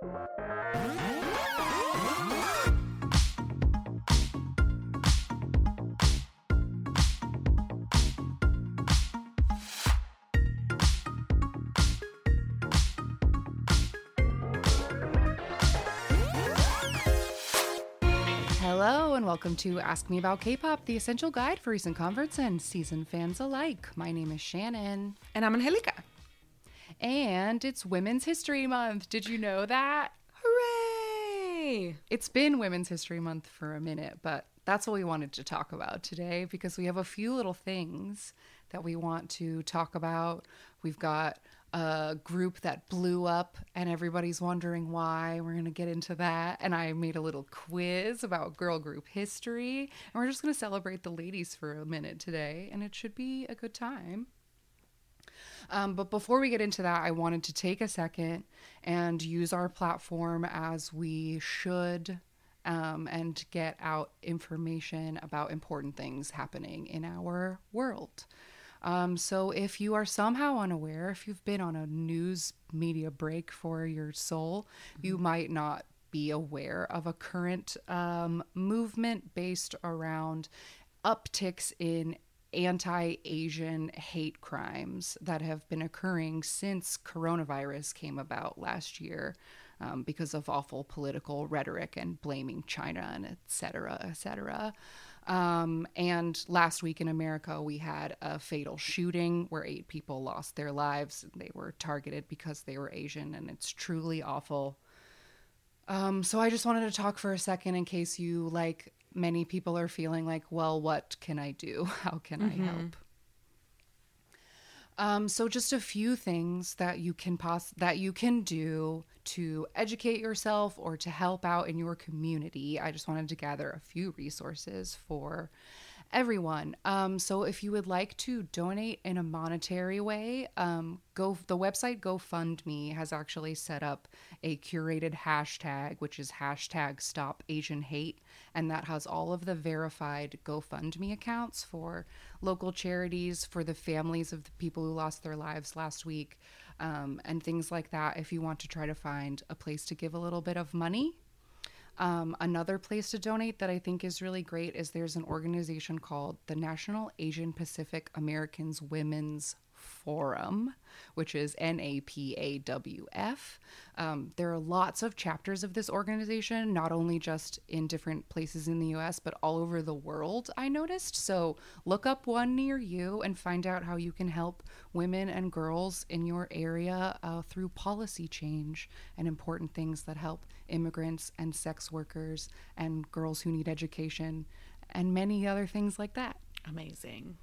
Hello, and welcome to Ask Me About K pop, the essential guide for recent converts and season fans alike. My name is Shannon, And I'm Angelica. And it's Women's History Month. Did you know that? Hooray! It's been Women's History Month for a minute, but that's what we wanted to talk about today because we have a few little things that we want to talk about. We've got a group that blew up and everybody's wondering why. We're going to get into that. And I made a little quiz about girl group history. And we're just going to celebrate the ladies for a minute today, and it should be a good time. Um, but before we get into that, I wanted to take a second and use our platform as we should um, and get out information about important things happening in our world. Um, so if you are somehow unaware, if you've been on a news media break for your soul, you might not be aware of a current um, movement based around upticks in anti Asian hate crimes that have been occurring since coronavirus came about last year um, because of awful political rhetoric and blaming China and et cetera, et cetera. Um, and last week in America, we had a fatal shooting where eight people lost their lives. They were targeted because they were Asian, and it's truly awful. Um, so I just wanted to talk for a second in case you, like many people, are feeling like, well, what can I do? How can I help? Um, so just a few things that you can pos- that you can do to educate yourself or to help out in your community. I just wanted to gather a few resources for everyone. Um, so if you would like to donate in a monetary way, um, go the website GoFundMe has actually set up a curated hashtag, which is hashtag Stop Asian Hate, and that has all of the verified GoFundMe accounts for local charities, for the families of the people who lost their lives last week, um, and things like that. If you want to try to find a place to give a little bit of money um, another place to donate that I think is really great is there's an organization called the National Asian Pacific Americans Women's Forum, which is NAPAWF. Um, there are lots of chapters of this organization, not only just in different places in the US, but all over the world, I noticed. So look up one near you and find out how you can help women and girls in your area uh, through policy change and important things that help immigrants and sex workers and girls who need education and many other things like that. Amazing.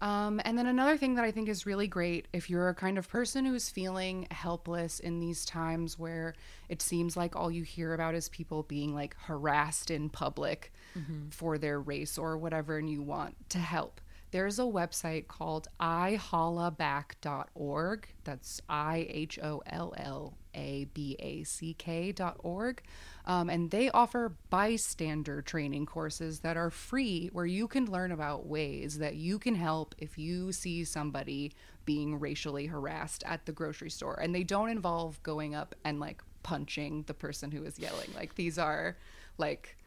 Um, and then another thing that I think is really great if you're a kind of person who's feeling helpless in these times where it seems like all you hear about is people being like harassed in public for their race or whatever, and you want to help. There's a website called ihollaback.org. That's I H O L L A B A C K dot org. Um, and they offer bystander training courses that are free where you can learn about ways that you can help if you see somebody being racially harassed at the grocery store. And they don't involve going up and like punching the person who is yelling. Like these are like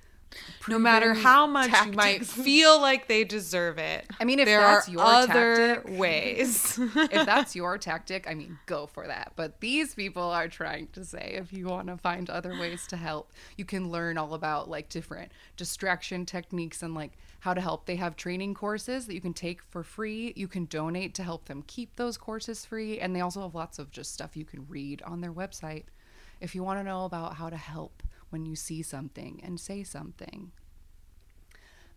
No matter how much you might feel like they deserve it, I mean, if there that's are your other tactic- ways. if that's your tactic, I mean, go for that. But these people are trying to say if you want to find other ways to help, you can learn all about like different distraction techniques and like how to help. They have training courses that you can take for free. You can donate to help them keep those courses free. And they also have lots of just stuff you can read on their website if you want to know about how to help when you see something and say something.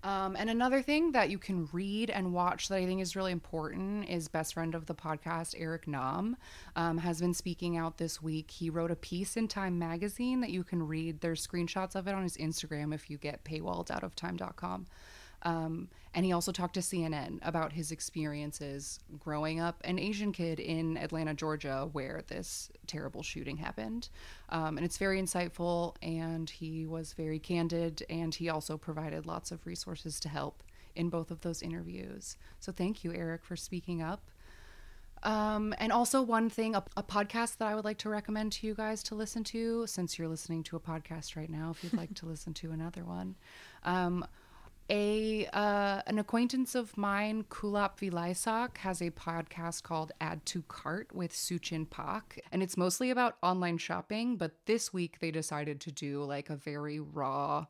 Um, and another thing that you can read and watch that I think is really important is best friend of the podcast, Eric Nam, um, has been speaking out this week. He wrote a piece in Time Magazine that you can read. There's screenshots of it on his Instagram if you get paywalled out of time.com. Um, and he also talked to CNN about his experiences growing up an Asian kid in Atlanta, Georgia, where this terrible shooting happened. Um, and it's very insightful, and he was very candid, and he also provided lots of resources to help in both of those interviews. So thank you, Eric, for speaking up. Um, and also, one thing, a, a podcast that I would like to recommend to you guys to listen to, since you're listening to a podcast right now, if you'd like to listen to another one. Um, a uh, an acquaintance of mine, Kulap Vilaysack, has a podcast called Add to Cart with Suchin Pak, and it's mostly about online shopping. But this week they decided to do like a very raw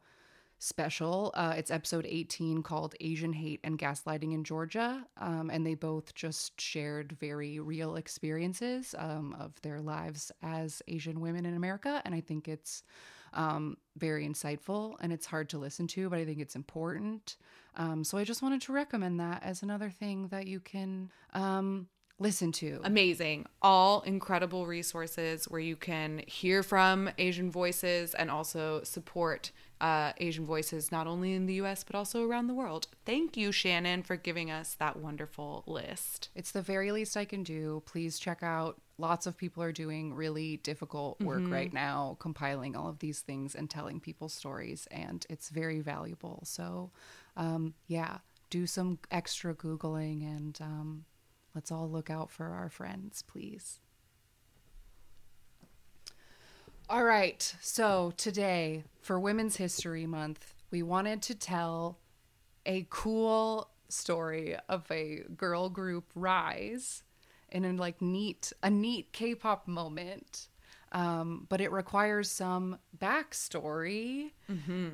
special. Uh, it's episode 18 called Asian Hate and Gaslighting in Georgia. Um, and they both just shared very real experiences um, of their lives as Asian women in America. And I think it's um, very insightful and it's hard to listen to, but I think it's important. Um, so I just wanted to recommend that as another thing that you can um, listen to. Amazing. All incredible resources where you can hear from Asian voices and also support uh, Asian voices, not only in the US, but also around the world. Thank you, Shannon, for giving us that wonderful list. It's the very least I can do. Please check out. Lots of people are doing really difficult work right now, compiling all of these things and telling people stories, and it's very valuable. So, um, yeah, do some extra Googling and um, let's all look out for our friends, please. All right. So today, for Women's History Month, we wanted to tell a cool story of a girl group rise in a like neat a neat K-pop moment. Um, but it requires some backstory. Mm-hmm.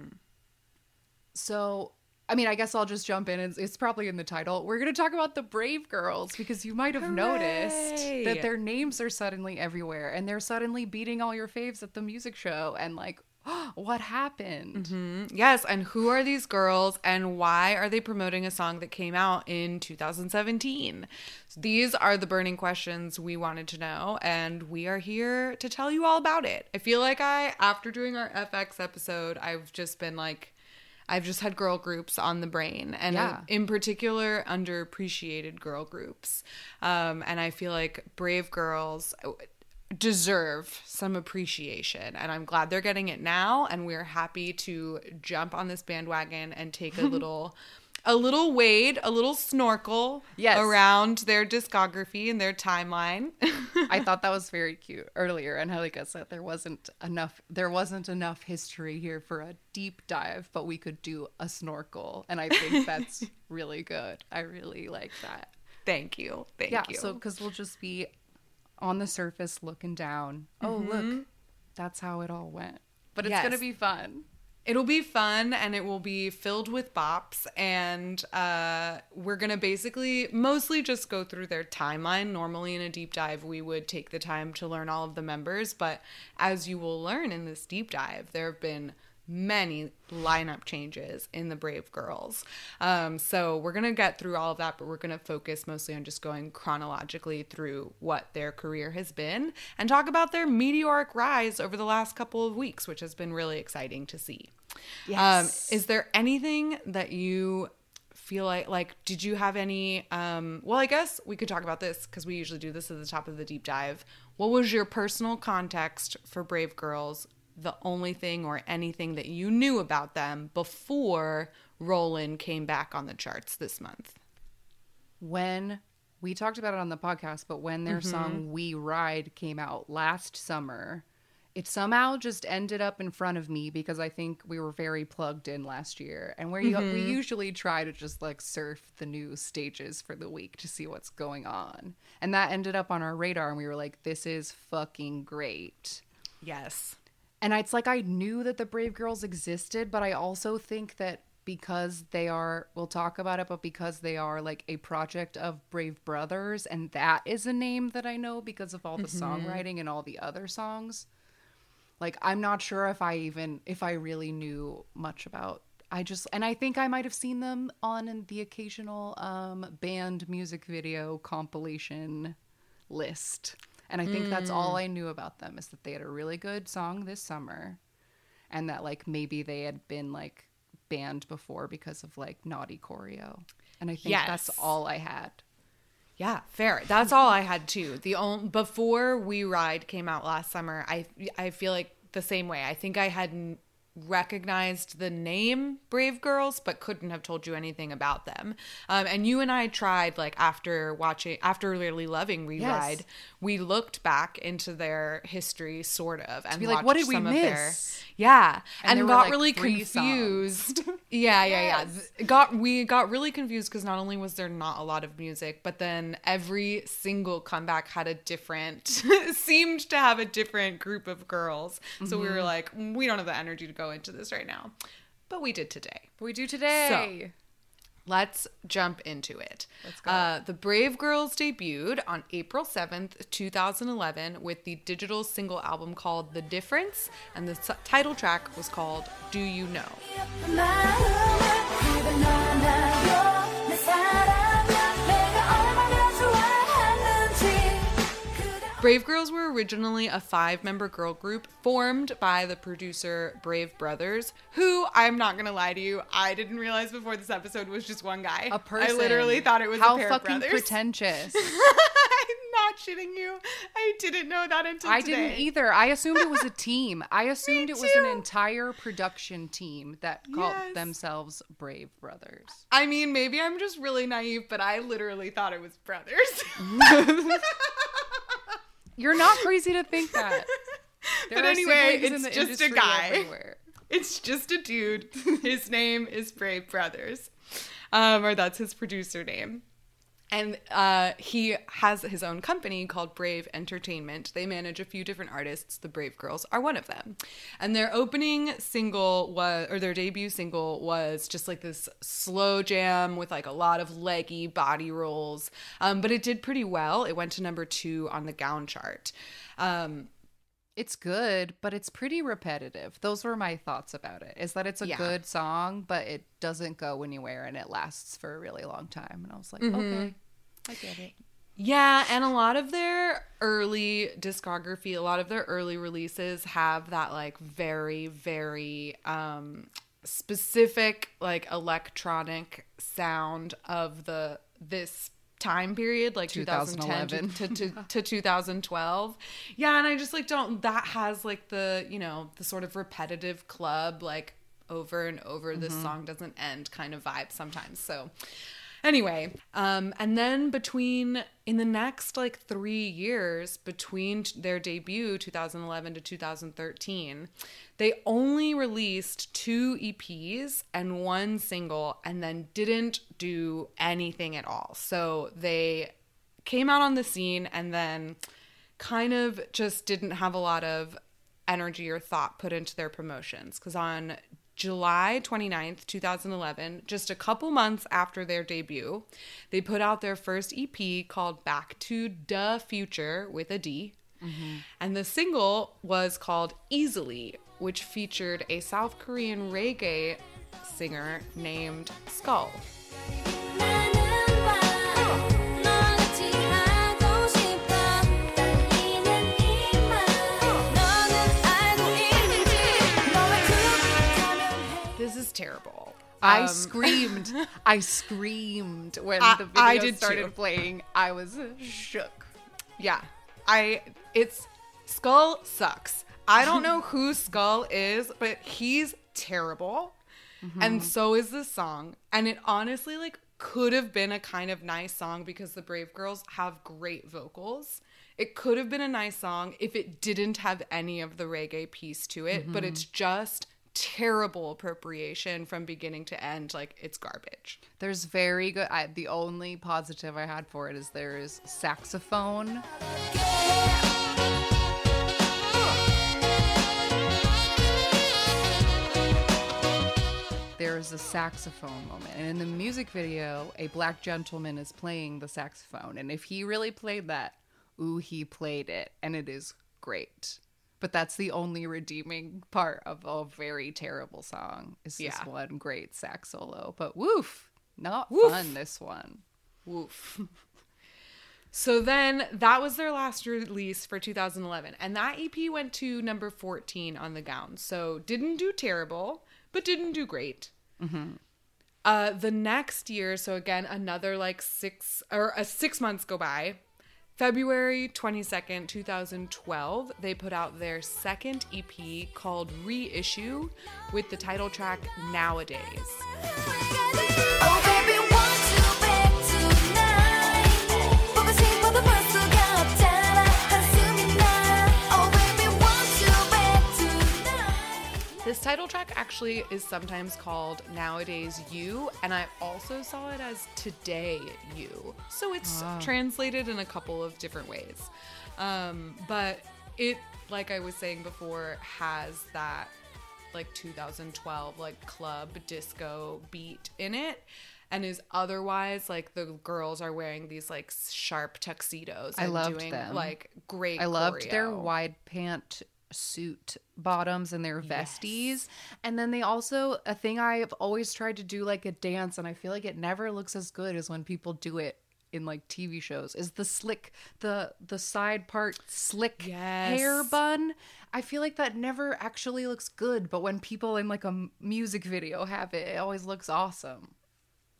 So, I mean, I guess I'll just jump in. It's, it's probably in the title. We're going to talk about the Brave Girls because you might have noticed that their names are suddenly everywhere and they're suddenly beating all your faves at the music show. And like, what happened? Mm, Yes, and who are these girls and why are they promoting a song that came out in 2017? These are the burning questions we wanted to know, and we are here to tell you all about it. I feel like I, after doing our f(x) episode, I've just been like, I've just had girl groups on the brain, and Yeah. in particular, underappreciated girl groups. Um, and I feel like Brave Girls deserve some appreciation and i'm glad they're getting it now and we're happy to jump on this bandwagon and take a little a little wade a little snorkel Yes. around their discography and their timeline I thought that was very cute earlier, and how like I said, there wasn't enough. There wasn't enough history here for a deep dive, but we could do a snorkel, and I think that's really good. I really like that. thank you thank yeah. you So because we'll just be on the surface looking down. Oh look, that's how it all went. But it's gonna be fun. It'll be fun and it will be filled with bops. And uh, we're going to basically mostly just go through their timeline. Normally, in a deep dive, we would take the time to learn all of the members. But as you will learn in this deep dive, there have been many lineup changes in the Brave Girls. Um, so we're going to get through all of that, but we're going to focus mostly on just going chronologically through what their career has been and talk about their meteoric rise over the last couple of weeks, which has been really exciting to see. Yes. Um, is there anything that you feel like like did you have any um well i guess we could talk about this because we usually do this at the top of the deep dive what was your personal context for brave girls the only thing or anything that you knew about them before Rollin' came back on the charts this month when we talked about it on the podcast, but when their Mm-hmm. song We Ride came out last summer, it somehow just ended up in front of me because I think we were very plugged in last year. And where Mm-hmm. we usually try to just like surf the new stages for the week to see what's going on. And that ended up on our radar and we were like, this is fucking great. yes And it's like I knew that the Brave Girls existed, but I also think that because they are, we'll talk about it, but because they are like a project of Brave Brothers, and that is a name that I know because of all the songwriting and all the other songs. Like I'm not sure if I even if I really knew much about. I just and I think I might have seen them on the occasional um, banned music video compilation list. And I think that's all mm. I knew about them is that they had a really good song this summer and that like maybe they had been like banned before because of like naughty choreo. And I think that's all I had. Yeah, fair. That's all I had too. The only before We Ride came out last summer, I I feel like the same way. I think I had n- recognized the name Brave Girls, but couldn't have told you anything about them. Um, and you and I tried, like, after watching, after Really Loving We Ride, Yes. we looked back into their history, sort of, and be like, what did we of their- miss? yeah, And and, got like, really confused. yeah, yeah, yeah. Yes. Th- Got we got really confused because not only was there not a lot of music, but then every single comeback had a different, seemed to have a different group of girls. So we Mm-hmm. were like, we don't have the energy to go into this right now, but we did today. we do today. Let's jump into it. Let's go. Uh, the Brave Girls debuted on April 7th, 2011, with the digital single album called The Difference, and the s- title track was called Do You Know? Brave Girls were originally a five member girl group formed by the producer Brave Brothers, who I'm not gonna lie to you, I didn't realize before this episode was just one guy. A person. I literally thought it was how a pair fucking of brothers. pretentious. I'm not shitting you. I didn't know that until I today. didn't either. I assumed it was a team. I assumed it was an entire production team that called Yes. themselves Brave Brothers. I mean, maybe I'm just really naive, but I literally thought it was brothers. You're not crazy to think that. There but anyway, it's just a guy. everywhere. It's just a dude. His name is Brave Brothers, um, or that's his producer name. And uh, he has his own company called Brave Entertainment. They manage a few different artists. The Brave Girls are one of them. And their opening single was, or their debut single was just like this slow jam with like a lot of leggy body rolls. Um, but it did pretty well. It went to number two on the Gaon chart. Um, It's good, but it's pretty repetitive. Those were my thoughts about it. Is that it's a Yeah. good song, but it doesn't go anywhere and it lasts for a really long time. And I was like, Mm-hmm. okay, I get it. Yeah, and a lot of their early discography, a lot of their early releases have that like very very um specific like electronic sound of the this time period like 2010 to, to, to, to 2012 yeah and i just like don't that has like the you know the sort of repetitive club like over and over this song doesn't end kind of vibe sometimes. So Anyway, um, and then between in the next like three years between their debut 2011 to 2013, they only released two EPs and one single, and then didn't do anything at all. So they came out on the scene and then kind of just didn't have a lot of energy or thought put into their promotions because on July 29th, 2011, just a couple months after their debut, they put out their first EP called Back to the Future with a D. Mm-hmm. And the single was called Easily, which featured a South Korean reggae singer named Skull. 해 terrible. I Um, screamed. I screamed when I- the video I did started too. playing. I was shook. Yeah. I it's Skull sucks. I don't know who Skull is, but he's terrible. And so is this song. And it honestly like could have been a kind of nice song because the Brave Girls have great vocals. It could have been a nice song if it didn't have any of the reggae piece to it, but it's just terrible appropriation from beginning to end. Like it's garbage. There's very good. I, the only positive I had for it is there's saxophone. There's a saxophone moment, and in the music video, a black gentleman is playing the saxophone, and if he really played that, ooh, he played it, and it is great. But that's the only redeeming part of a very terrible song. Is this Yeah. one great sax solo? But woof, not Woof. fun. This one. Woof. so then that was their last release for 2011. And that EP went to number 14 on the Gaon. So didn't do terrible, but didn't do great. Uh, the next year, so again, another like six or uh, six months go by. February 22nd, 2012, they put out their second EP called Reissue with the title track Nowadays. This title track actually is sometimes called Nowadays You, and I also saw it as Today You. So it's translated in a couple of different ways. Um, but it, like I was saying before, has that like 2012 like club disco beat in it and is otherwise like the girls are wearing these like sharp tuxedos I and loved doing them. like great I loved their wide pant suit bottoms and their vesties. And then they also a thing I've always tried to do like a dance and I feel like it never looks as good as when people do it in like TV shows is the slick the the side part slick hair bun. I feel like that never actually looks good, but when people in like a m- music video have it, it always looks awesome.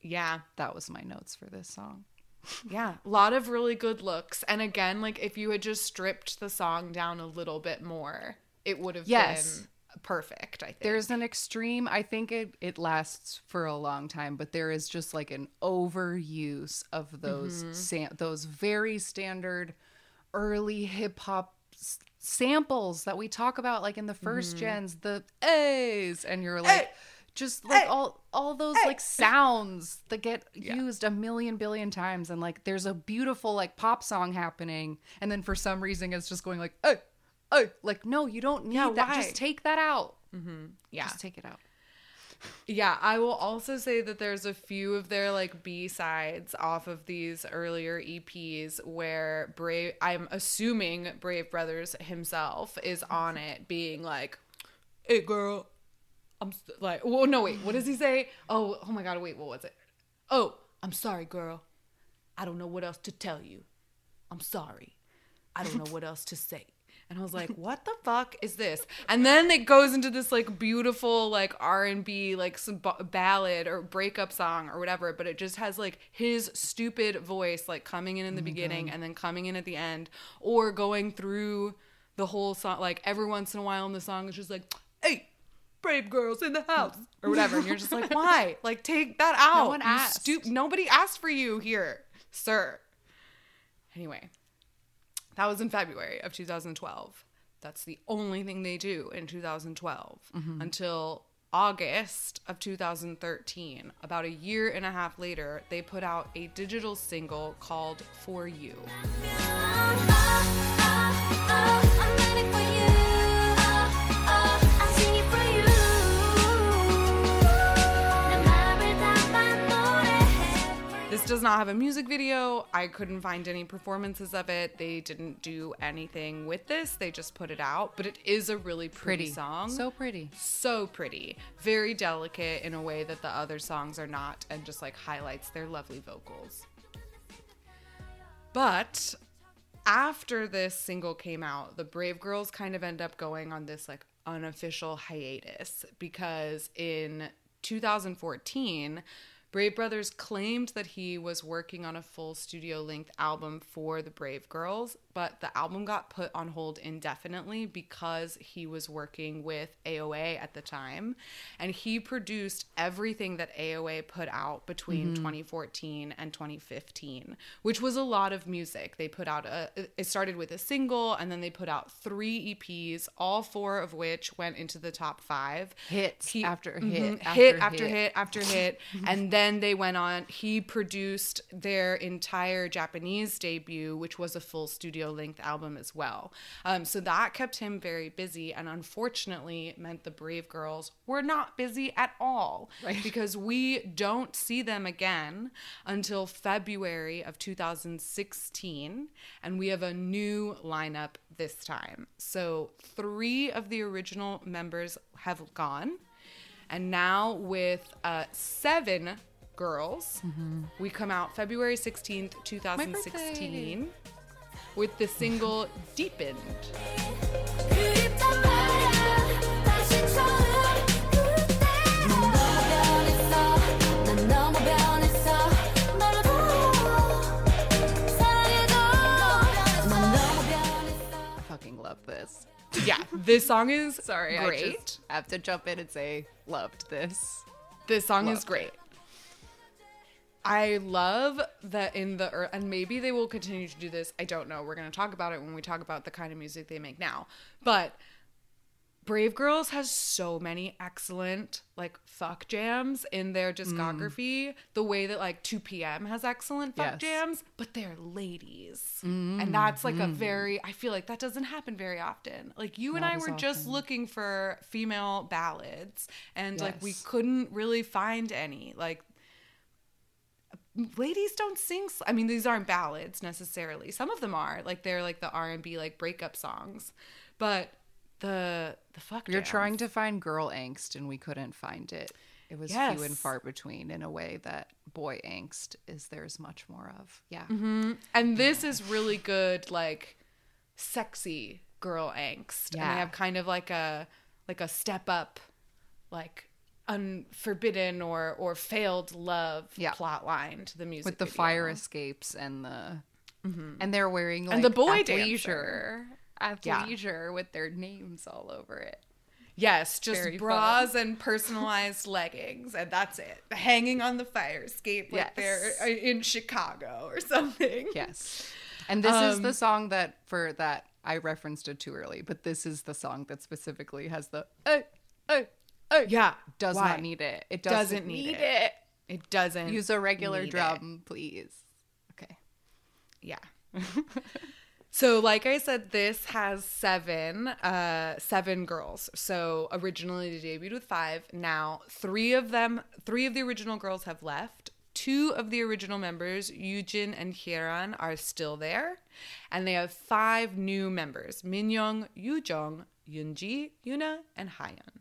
yeah That was my notes for this song. Yeah, a lot of really good looks. And again, like if you had just stripped the song down a little bit more, it would have Yes. been perfect, I think. There's an extreme. I think it it lasts for a long time, but there is just like an overuse of those mm-hmm. sam- those very standard early hip hop s- samples that we talk about like in the 1st mm-hmm. gens, the A's and you're like Ay! just like Ay! all all those Ay! like sounds that get used a million billion times and like there's a beautiful like pop song happening and then for some reason it's just going like oh oh like no you don't need Yeah, that why? just take that out mm-hmm. yeah. just take it out. Yeah, I will also say that there's a few of their like B sides off of these earlier EPs where Brave I'm assuming Brave Brothers himself is mm-hmm. on it being like, "Hey girl, I'm st- like, well no wait, what does he say? Oh, oh my god, wait, what was it? Oh, I'm sorry, girl. I don't know what else to tell you. I'm sorry. I don't know what else to say. And I was like, what the fuck is this? And then it goes into this like beautiful like R&B like some ba- ballad or breakup song or whatever, but it just has like his stupid voice like coming in in the oh beginning and then coming in at the end or going through the whole song like every once in a while in the song it's just like, "Hey, brave girls in the house or whatever." And you're just like, "Why? Like take that out." one you asked. stu- nobody asked for you here, sir. Anyway, that was in February of 2012. That's the only thing they do in 2012 mm-hmm. until August of 2013. About a year and a half later, they put out a digital single called For You. I'm ready for does not have a music video. I couldn't find any performances of it. They didn't do anything with this. They just put it out, but it is a really pretty, Pretty song. So pretty. so pretty, very delicate in a way that the other songs are not, and just like highlights their lovely vocals. But after this single came out, the Brave Girls kind of end up going on this like unofficial hiatus because in 2014, Brave Brothers claimed that he was working on a full studio length album for the Brave Girls, but the album got put on hold indefinitely because he was working with AOA at the time. And he produced everything that AOA put out between 2014 and 2015, which was a lot of music. They put out a, it started with a single and then they put out three EPs, all four of which went into the top five. Hits He- after Mhm. hit, hit after after hit. hit after hit. and then they went on, he produced their entire Japanese debut, which was a full studio length album as well. Um, so that kept him very busy and unfortunately meant the Brave Girls were not busy at all. Right. Because we don't see them again until February of 2016. And we have a new lineup this time. So three of the original members have gone. And now with uh, seven girls, we come out February 16th, 2016, with the single Deepened. I fucking love this. Yeah, this song is sorry. Great. I just have to jump in and say loved this. This song loved is great. It. I love that in the ear- and maybe they will continue to do this. I don't know. We're going to talk about it when we talk about the kind of music they make now. But Brave Girls has so many excellent like fuck jams in their discography. The way that like 2PM has excellent fuck Yes. jams, but they're ladies. And that's like a very I feel like that doesn't happen very often. Like you and I were just looking for female ballads and like we couldn't really find any. Like ladies don't sing I mean these aren't ballads necessarily some of them are like they're like the r&b like breakup songs but the the fuck you're jams- trying to find girl angst and we couldn't find it. It was few and far between in a way that boy angst is there's much more of. Yeah. Mm-hmm. and this is really good like sexy girl angst and Yeah. they have kind of like a like a step up like unforbidden or or failed love Yeah. plot line to the music With the video. fire escapes and the and they're wearing like And the boy athleisure. Yeah. With their names all over it. Yes, just Very bras and personalized leggings, and that's it. Hanging on the fire escape like Yes. they're uh, in Chicago or something. Yes. And this is Um, the song that for that I referenced it too early, but this is the song that specifically has the hey, hey, hey. Yeah, Does why? not need it. It doesn't, Doesn't need need it. it. It doesn't Use a regular need it. drum, please. Okay. Yeah. so, like I said, this has seven, uh, seven girls. So originally they debuted with five. Now three of them, three of the original girls have left. Two of the original members, Yujin and Hyeran, are still there, and they have five new members: Minyoung, Yoojung, Yunji, Yuna, and Hayeon.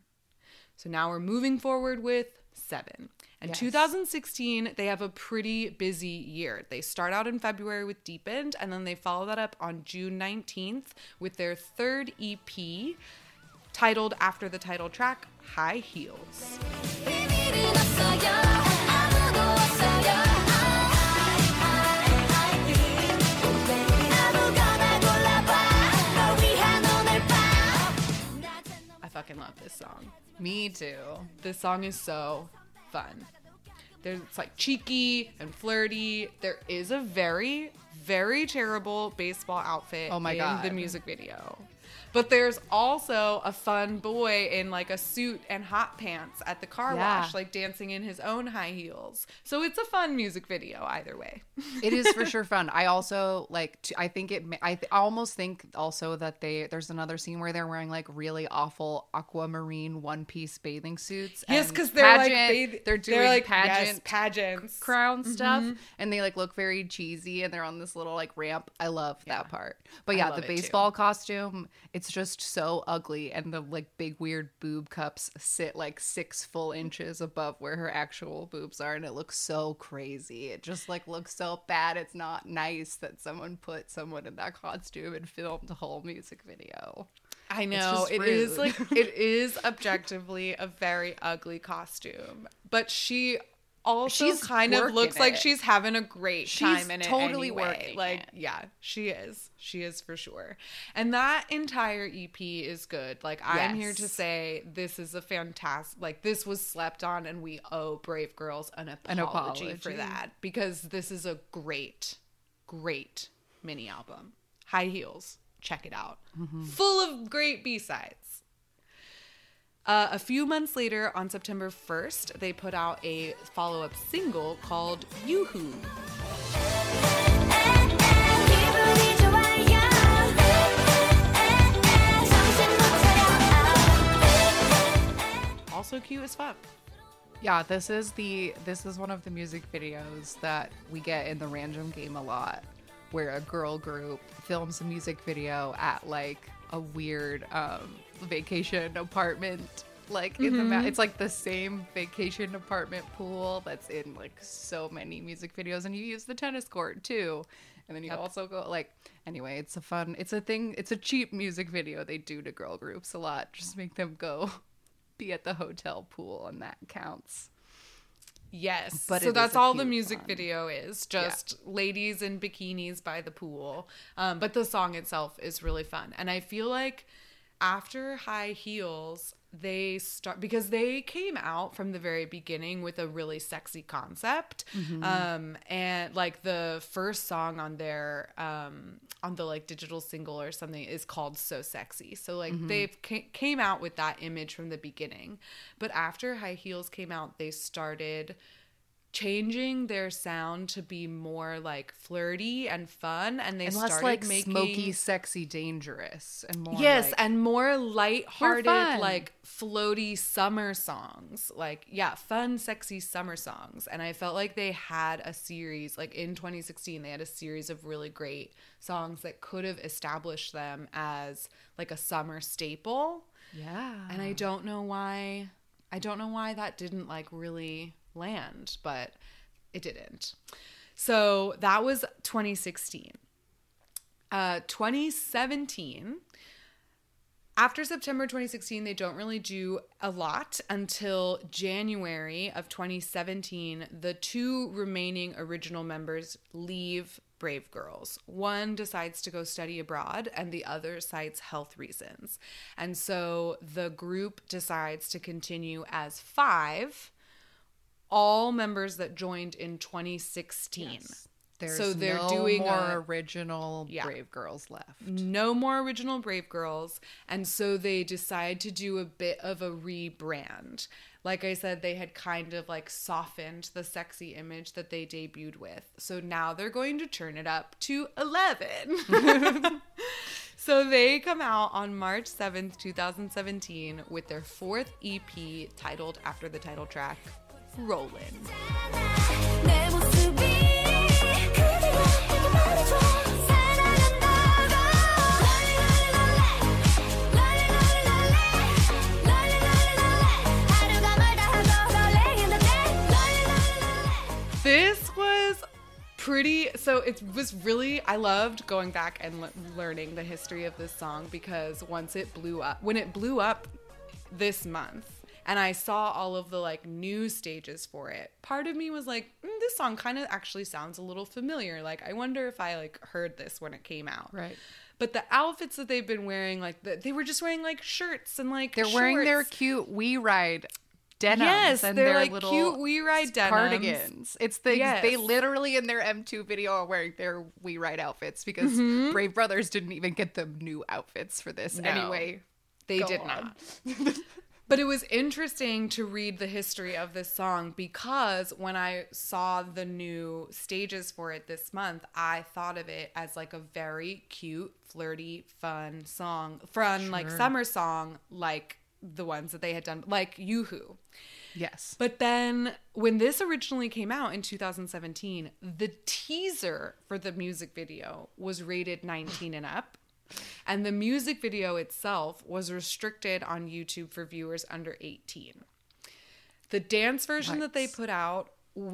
So now we're moving forward with seven. And yes. 2016, they have a pretty busy year. They start out in February with Deepened, and then they follow that up on June 19th with their third EP titled after the title track, High Heels. I fucking love this song. Me too. This song is so fun. There's it's like cheeky and flirty. There is a very, very terrible baseball outfit Oh my in God. the music video. But there's also a fun boy in like a suit and hot pants at the car Yeah. wash, like dancing in his own high heels. So it's a fun music video either way. It is for sure fun. I also like. To, I think it. I, th- I almost think also that they. There's another scene where they're wearing like really awful aquamarine one piece bathing suits. yes, because they're like pageant- bath- they're doing like pageant yes, pageants. crown stuff, Mm-hmm. and they like look very cheesy, and they're on this little like ramp. I love that part. But yeah, the it, too. baseball costume. It's just so ugly, and the like big weird boob cups sit like six full inches above where her actual boobs are, and it looks so crazy. It just like looks so bad. It's not nice that someone put someone in that costume and filmed a whole music video. I know it is like it is objectively a very ugly costume, but she also She's kind of looks like it. she's having a great She's time in it. totally anyway. Like, it. yeah, she is. She is for sure. And that entire EP is good. Like, I'm here to say this is a fantastic. Like, this was slept on, and we owe Brave Girls an apology, An for that because this is a great, great mini album. High Heels. Check it out. Mm-hmm. Full of great B sides. Uh, a few months later, on September 1st, they put out a follow up single called Yoo-Hoo. Also cute as fuck. Yeah, this is the this is one of the music videos that we get in the random game a lot, where a girl group films a music video at like a weird um, vacation apartment, like in the ma- it's like the same vacation apartment pool that's in like so many music videos, and you use the tennis court too. And then you also go like anyway, it's a fun it's a thing it's a cheap music video they do to girl groups a lot. Just make them go be at the hotel pool and that counts. Yes. But so that's all the music one. video is just ladies in bikinis by the pool. Um, but the song itself is really fun. And I feel like after High Heels, they start because they came out from the very beginning with a really sexy concept. Um, and like the first song on their um on the like digital single or something is called So Sexy. So like they've ca- came out with that image from the beginning. But after High Heels came out, they started changing their sound to be more like flirty and fun and they and started like making smoky, sexy, dangerous, and more yes like- and more light-hearted like floaty summer songs. Like yeah fun sexy summer songs. And i felt like they had a series like in 2016 they had a series of really great songs that could have established them as like a summer staple. Yeah. and I don't know why I don't know why that didn't like really land, but it didn't. So that was 2016. Uh 2017 after September 2016, they don't really do a lot until January of 2017. The two remaining original members leave Brave Girls. One decides to go study abroad, and the other cites health reasons. And so the group decides to continue as five, all members that joined in 2016. There's so they're no doing more a- original Yeah. Brave Girls left. no more original Brave Girls. And so they decide to do a bit of a rebrand. Like I said, they had kind of like softened the sexy image that they debuted with. So now they're going to turn it up to 11. so they come out on March 7th, 2017 with their fourth EP titled after the title track, Rollin'. This was pretty so it was really i loved going back and le- learning the history of this song because once it blew up when it blew up this month and I saw all of the like new stages for it, part of me was like, mm, this song kind of actually sounds a little familiar. Like, I wonder if I like heard this when it came out. Right. But the outfits that they've been wearing, like the, they were just wearing like shirts and like They're wearing their cute We Ride denims Yes, and they're their like little cute We Ride denims. cardigans. It's the Yes. they literally in their M2 video are wearing their We Ride outfits because Brave Brothers didn't even get them new outfits for this No. anyway. They did on. not. but it was interesting to read the history of this song because when I saw the new stages for it this month, I thought of it as like a very cute, flirty, fun song, fun like summer song, like the ones that they had done, like Yoo-Hoo. Yes. But then when this originally came out in 2017, the teaser for the music video was rated 19 and up. And the music video itself was restricted on YouTube for viewers under 18. The dance version that they put out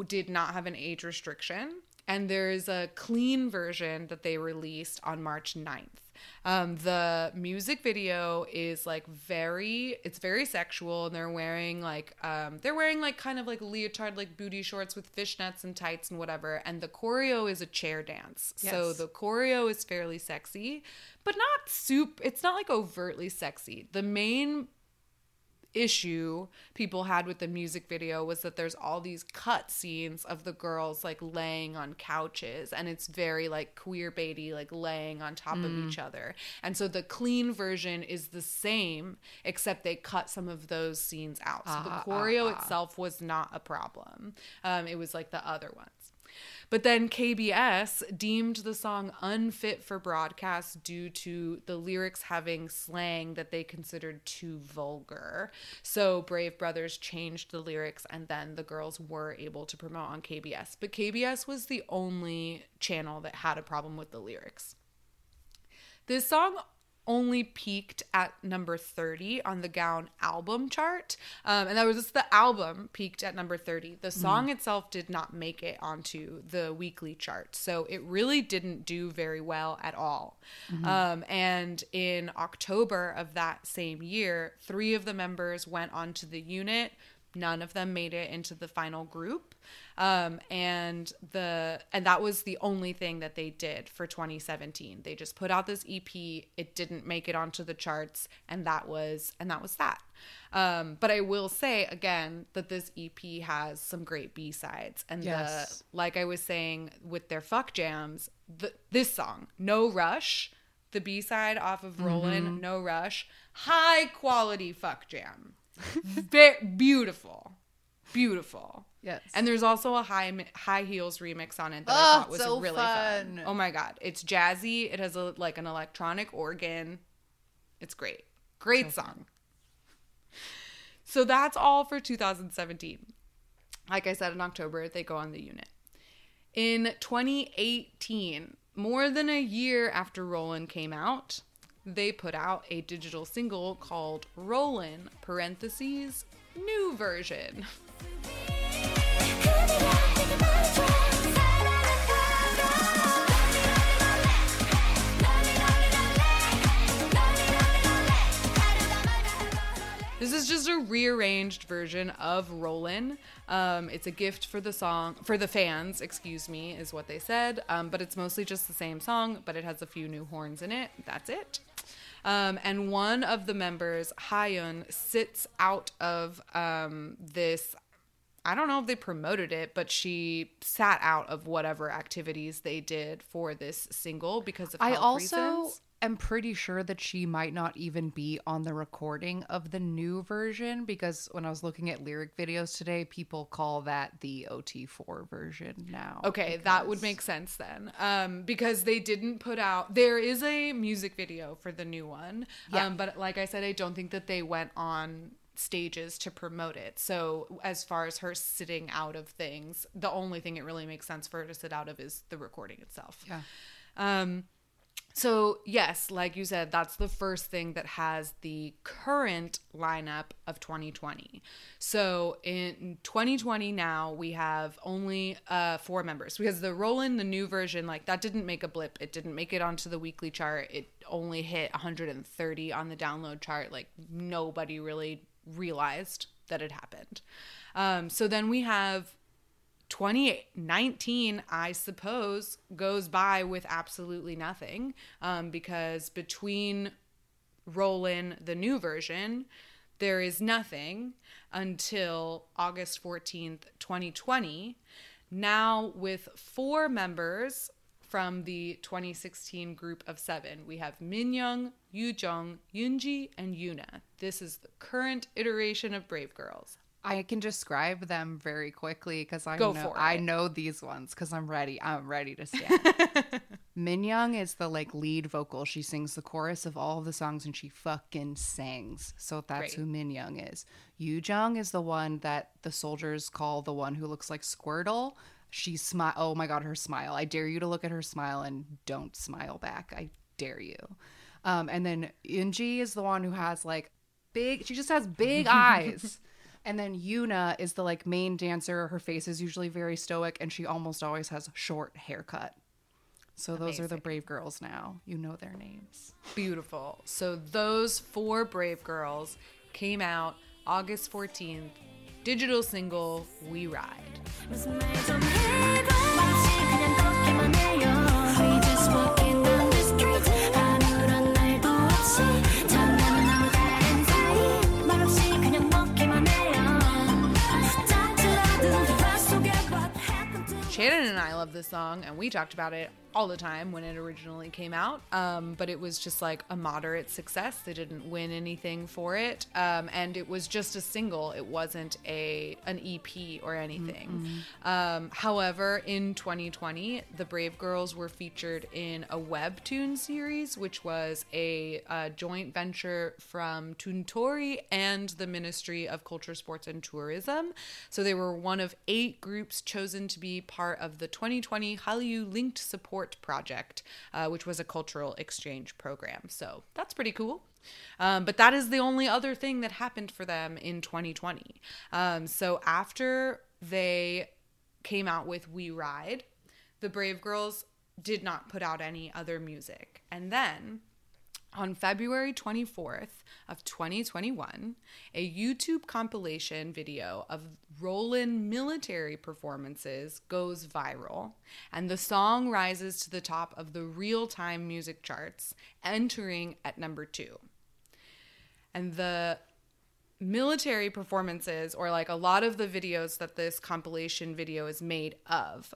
did not have an age restriction. And there's a clean version that they released on March 9th. Um, the music video is like very, it's very sexual, and they're wearing like, um, they're wearing like kind of like leotard, like booty shorts with fishnets and tights and whatever. And the choreo is a chair dance, so the choreo is fairly sexy, but not soup. It's not like overtly sexy. The main issue people had with the music video was that there's all these cut scenes of the girls like laying on couches and it's very like queer baity like laying on top of each other. And so the clean version is the same except they cut some of those scenes out. So Ah, the ah, choreo ah. itself was not a problem. Um, it was like the other ones but then KBS deemed the song unfit for broadcast due to the lyrics having slang that they considered too vulgar. So Brave Brothers changed the lyrics and then the girls were able to promote on KBS. But KBS was the only channel that had a problem with the lyrics. This song only peaked at number 30 on the Gaon album chart. Um, and that was just the album peaked at number 30. The song itself did not make it onto the weekly chart. So it really didn't do very well at all. Um, and in October of that same year, three of the members went onto the unit. None of them made it into the final group. Um, and the and that was the only thing that they did for 2017. They just put out this EP. It didn't make it onto the charts, and that was and that was that. Um, but I will say again that this EP has some great B sides, and Yes. the like I was saying with their fuck jams, the, this song, No Rush, the B side off of Rollin', No Rush, high quality fuck jam. Very beautiful. Beautiful. Yes. And there's also a high high heels remix on it that Oh, I thought was so really fun. fun. Oh my god, it's jazzy. It has a like an electronic organ. It's great. Great song. So that's all for 2017. Like I said in October, they go on the unit. In 2018, more than a year after Rollin' came out, they put out a digital single called Rollin' parentheses new version. This is just a rearranged version of Rollin'. Um, it's a gift for the song for the fans, excuse me, is what they said. Um, but it's mostly just the same song, but it has a few new horns in it. That's it. Um, and one of the members, Hayun, sits out of um, this. I don't know if they promoted it, but she sat out of whatever activities they did for this single because of I also reasons. am pretty sure that she might not even be on the recording of the new version because when I was looking at lyric videos today, people call that the OT4 version now. Okay, that would make sense then. Um, because they didn't put out. There is a music video for the new one. Yeah. Um, but like I said, I don't think that they went on stages to promote it. So as far as her sitting out of things, the only thing it really makes sense for her to sit out of is the recording itself. Yeah. Um, so yes, like you said, that's the first thing that has the current lineup of 2020. So in 2020 now we have only uh, four members because the Rollin', the new version, like that didn't make a blip. It didn't make it onto the weekly chart. It only hit 130 on the download chart. Like nobody really realized that it happened. Um, so then we have 2019, I suppose, goes by with absolutely nothing um, because between Rollin', the new version, there is nothing until August 14th, 2020. Now, with four members from the 2016 group of seven, we have Minyoung, Yoojung, Eunji, and Yuna. This is the current iteration of Brave Girls. I can describe them very quickly because I Go know I know these ones because I'm ready. I'm ready to stand. Minyoung is the like lead vocal. She sings the chorus of all of the songs and she fucking sings. So that's Great. who Minyoung is. Yoojung is the one that the soldiers call the one who looks like Squirtle. She smile. Oh my god, her smile! I dare you to look at her smile and don't smile back. I dare you. Um, and then Eunji is the one who has like big. She just has big eyes. And then Yuna is the like main dancer. Her face is usually very stoic, and she almost always has short haircut. So those are the brave girls now. You know their names. Beautiful. So those four Brave Girls came out August 14th digital single We Ride. Shannon and I love this song, and we talked about it all the time when it originally came out. Um, but it was just like a moderate success. They didn't win anything for it, um, and it was just a single. It wasn't a an EP or anything. Um, however, in 2020, the Brave Girls were featured in a webtoon series, which was a, uh joint venture from Toontory and the Ministry of Culture, Sports, and Tourism. So they were one of eight groups chosen to be part of the 2020 Hallyu Linked Support Project, uh, which was a cultural exchange program. So that's pretty cool. Um, but that is the only other thing that happened for them in 2020. Um, so after they came out with We Ride, the Brave Girls did not put out any other music. And then On February 24th of 2021, a YouTube compilation video of Rollin' military performances goes viral, and the song rises to the top of the real-time music charts, entering at number 2. And the military performances or like a lot of the videos that this compilation video is made of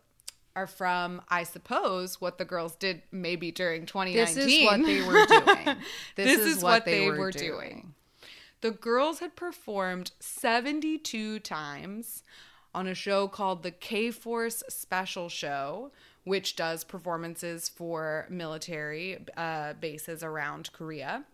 are from I suppose what the girls did maybe during 2019. This is what they were doing. This, This is, what, they, were, doing. doing. The girls had performed 72 times on a show called the K Force Special Show, which does performances for military uh, bases around Korea.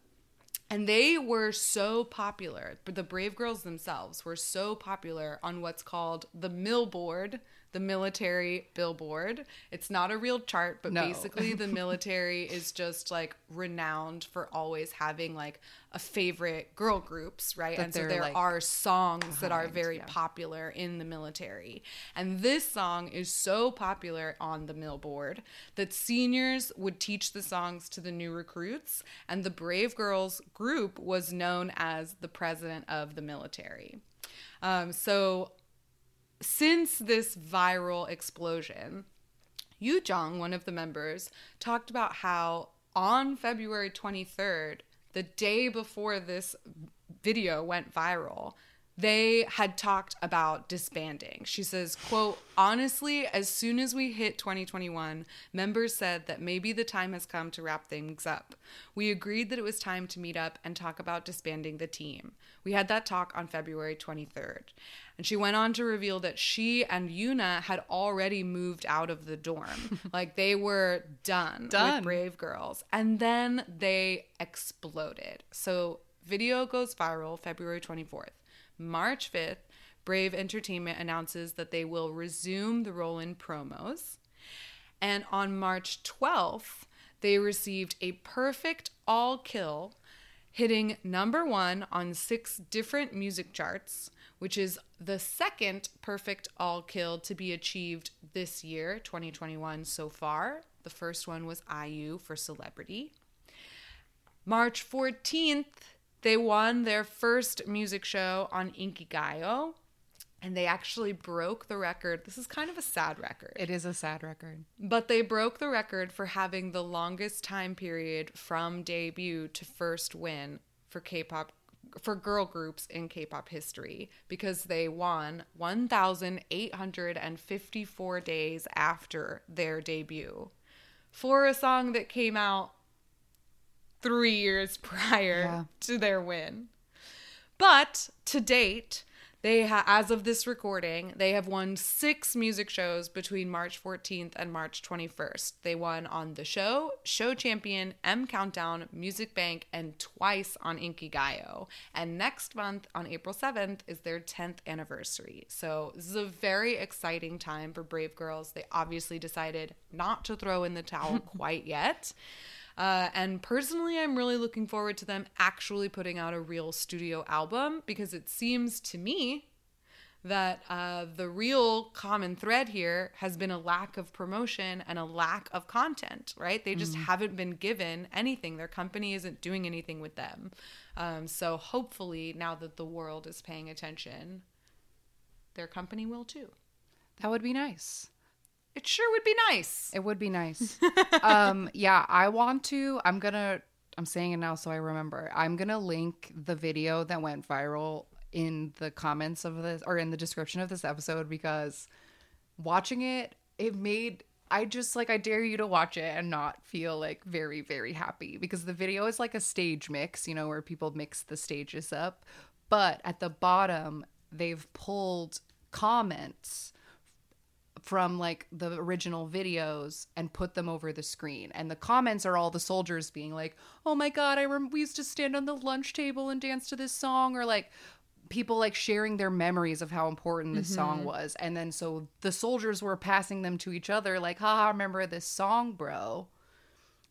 And they were so popular, but the Brave Girls themselves were so popular on what's called the Millboard, the military billboard. It's not a real chart, but No. basically the military is just like renowned for always having like a favorite girl groups, right? That and so there like, are songs that are very yeah. popular in the military. And this song is so popular on the millboard that seniors would teach the songs to the new recruits, and the Brave Girls group was known as the president of the military. Um, so, since this viral explosion, Yoojung, one of the members, talked about how on February 23rd, the day before this video went viral, they had talked about disbanding. She says, quote, honestly, as soon as we hit 2021, members said that maybe the time has come to wrap things up. We agreed that it was time to meet up and talk about disbanding the team. We had that talk on February 23rd. And she went on to reveal that she and Yuna had already moved out of the dorm. like they were done, Done. with Brave Girls. And then they exploded. So video goes viral February 24th. March 5th, Brave Entertainment announces that they will resume the Rollin' promos. And on March 12th, they received a perfect all kill, hitting number one on six different music charts, which is the second perfect all kill to be achieved this year, 2021, so far. The first one was IU for Celebrity. March 14th, they won their first music show on Inkigayo, and they actually broke the record. This is kind of a sad record. It is a sad record. But they broke the record for having the longest time period from debut to first win for K-pop for girl groups in K-pop history because they won 1854 days after their debut for a song that came out 3 years prior Yeah. to their win. But to date, they ha- as of this recording, they have won six music shows between March 14th and March 21st. They won on the show, Show Champion, M Countdown, Music Bank, and twice on Inkigayo. And next month, on April 7th, is their 10th anniversary. So this is a very exciting time for Brave Girls. They obviously decided not to throw in the towel quite yet. Uh, and personally, I'm really looking forward to them actually putting out a real studio album because it seems to me that uh, the real common thread here has been a lack of promotion and a lack of content, right? They just haven't been given anything. Their company isn't doing anything with them. Um, so hopefully, now that the world is paying attention, their company will too. That would be nice. It sure would be nice. It would be nice. um, yeah, I want to. I'm gonna. I'm saying it now so I remember. I'm gonna link the video that went viral in the comments of this or in the description of this episode because watching it, it made. I just like I dare you to watch it and not feel like very very happy because the video is like a stage mix, you know, where people mix the stages up, but at the bottom they've pulled comments from like the original videos and put them over the screen. And the comments are all the soldiers being like oh my god i rem- we used to stand on the lunch table and dance to this song or like people like sharing their memories of how important this song mm-hmm. was. And then so the soldiers were passing them to each other like haha remember this song bro?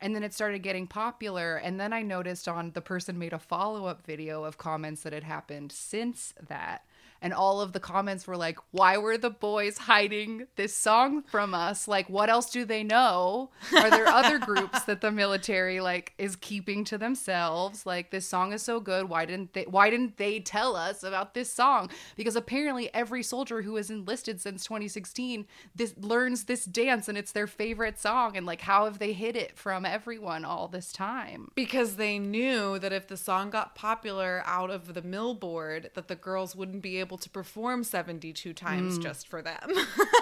And then it started getting popular. And then i noticed on the person made a follow-up video of comments that had happened since that And all of the comments were like, why were the boys hiding this song from us? Like, what else do they know? Are there other groups that the military like is keeping to themselves? Like, this song is so good. Why didn't they why didn't they tell us about this song? Because apparently every soldier who has enlisted since 2016 this learns this dance and it's their favorite song. And like, how have they hid it from everyone all this time? Because they knew that if the song got popular out of the millboard, that the girls wouldn't be able to perform 72 times hmm. just for them.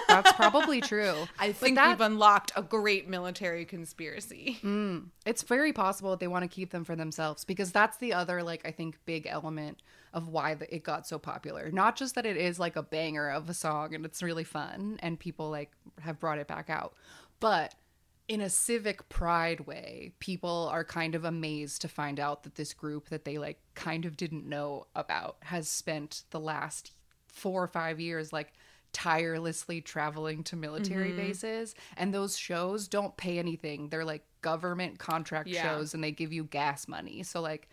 That's probably true. I think that- we've unlocked a great military conspiracy. Hmm. It's very possible that they want to keep them for themselves because that's the other, like, I think, big element of why it got so popular. Not just that it is like a banger of a song and it's really fun and people like have brought it back out, but in a civic pride way, people are kind of amazed to find out that this group that they like kind of didn't know about has spent the last four or five years like tirelessly traveling to military mm-hmm. bases. And those shows don't pay anything. They're like government contract Yeah. shows and they give you gas money. So like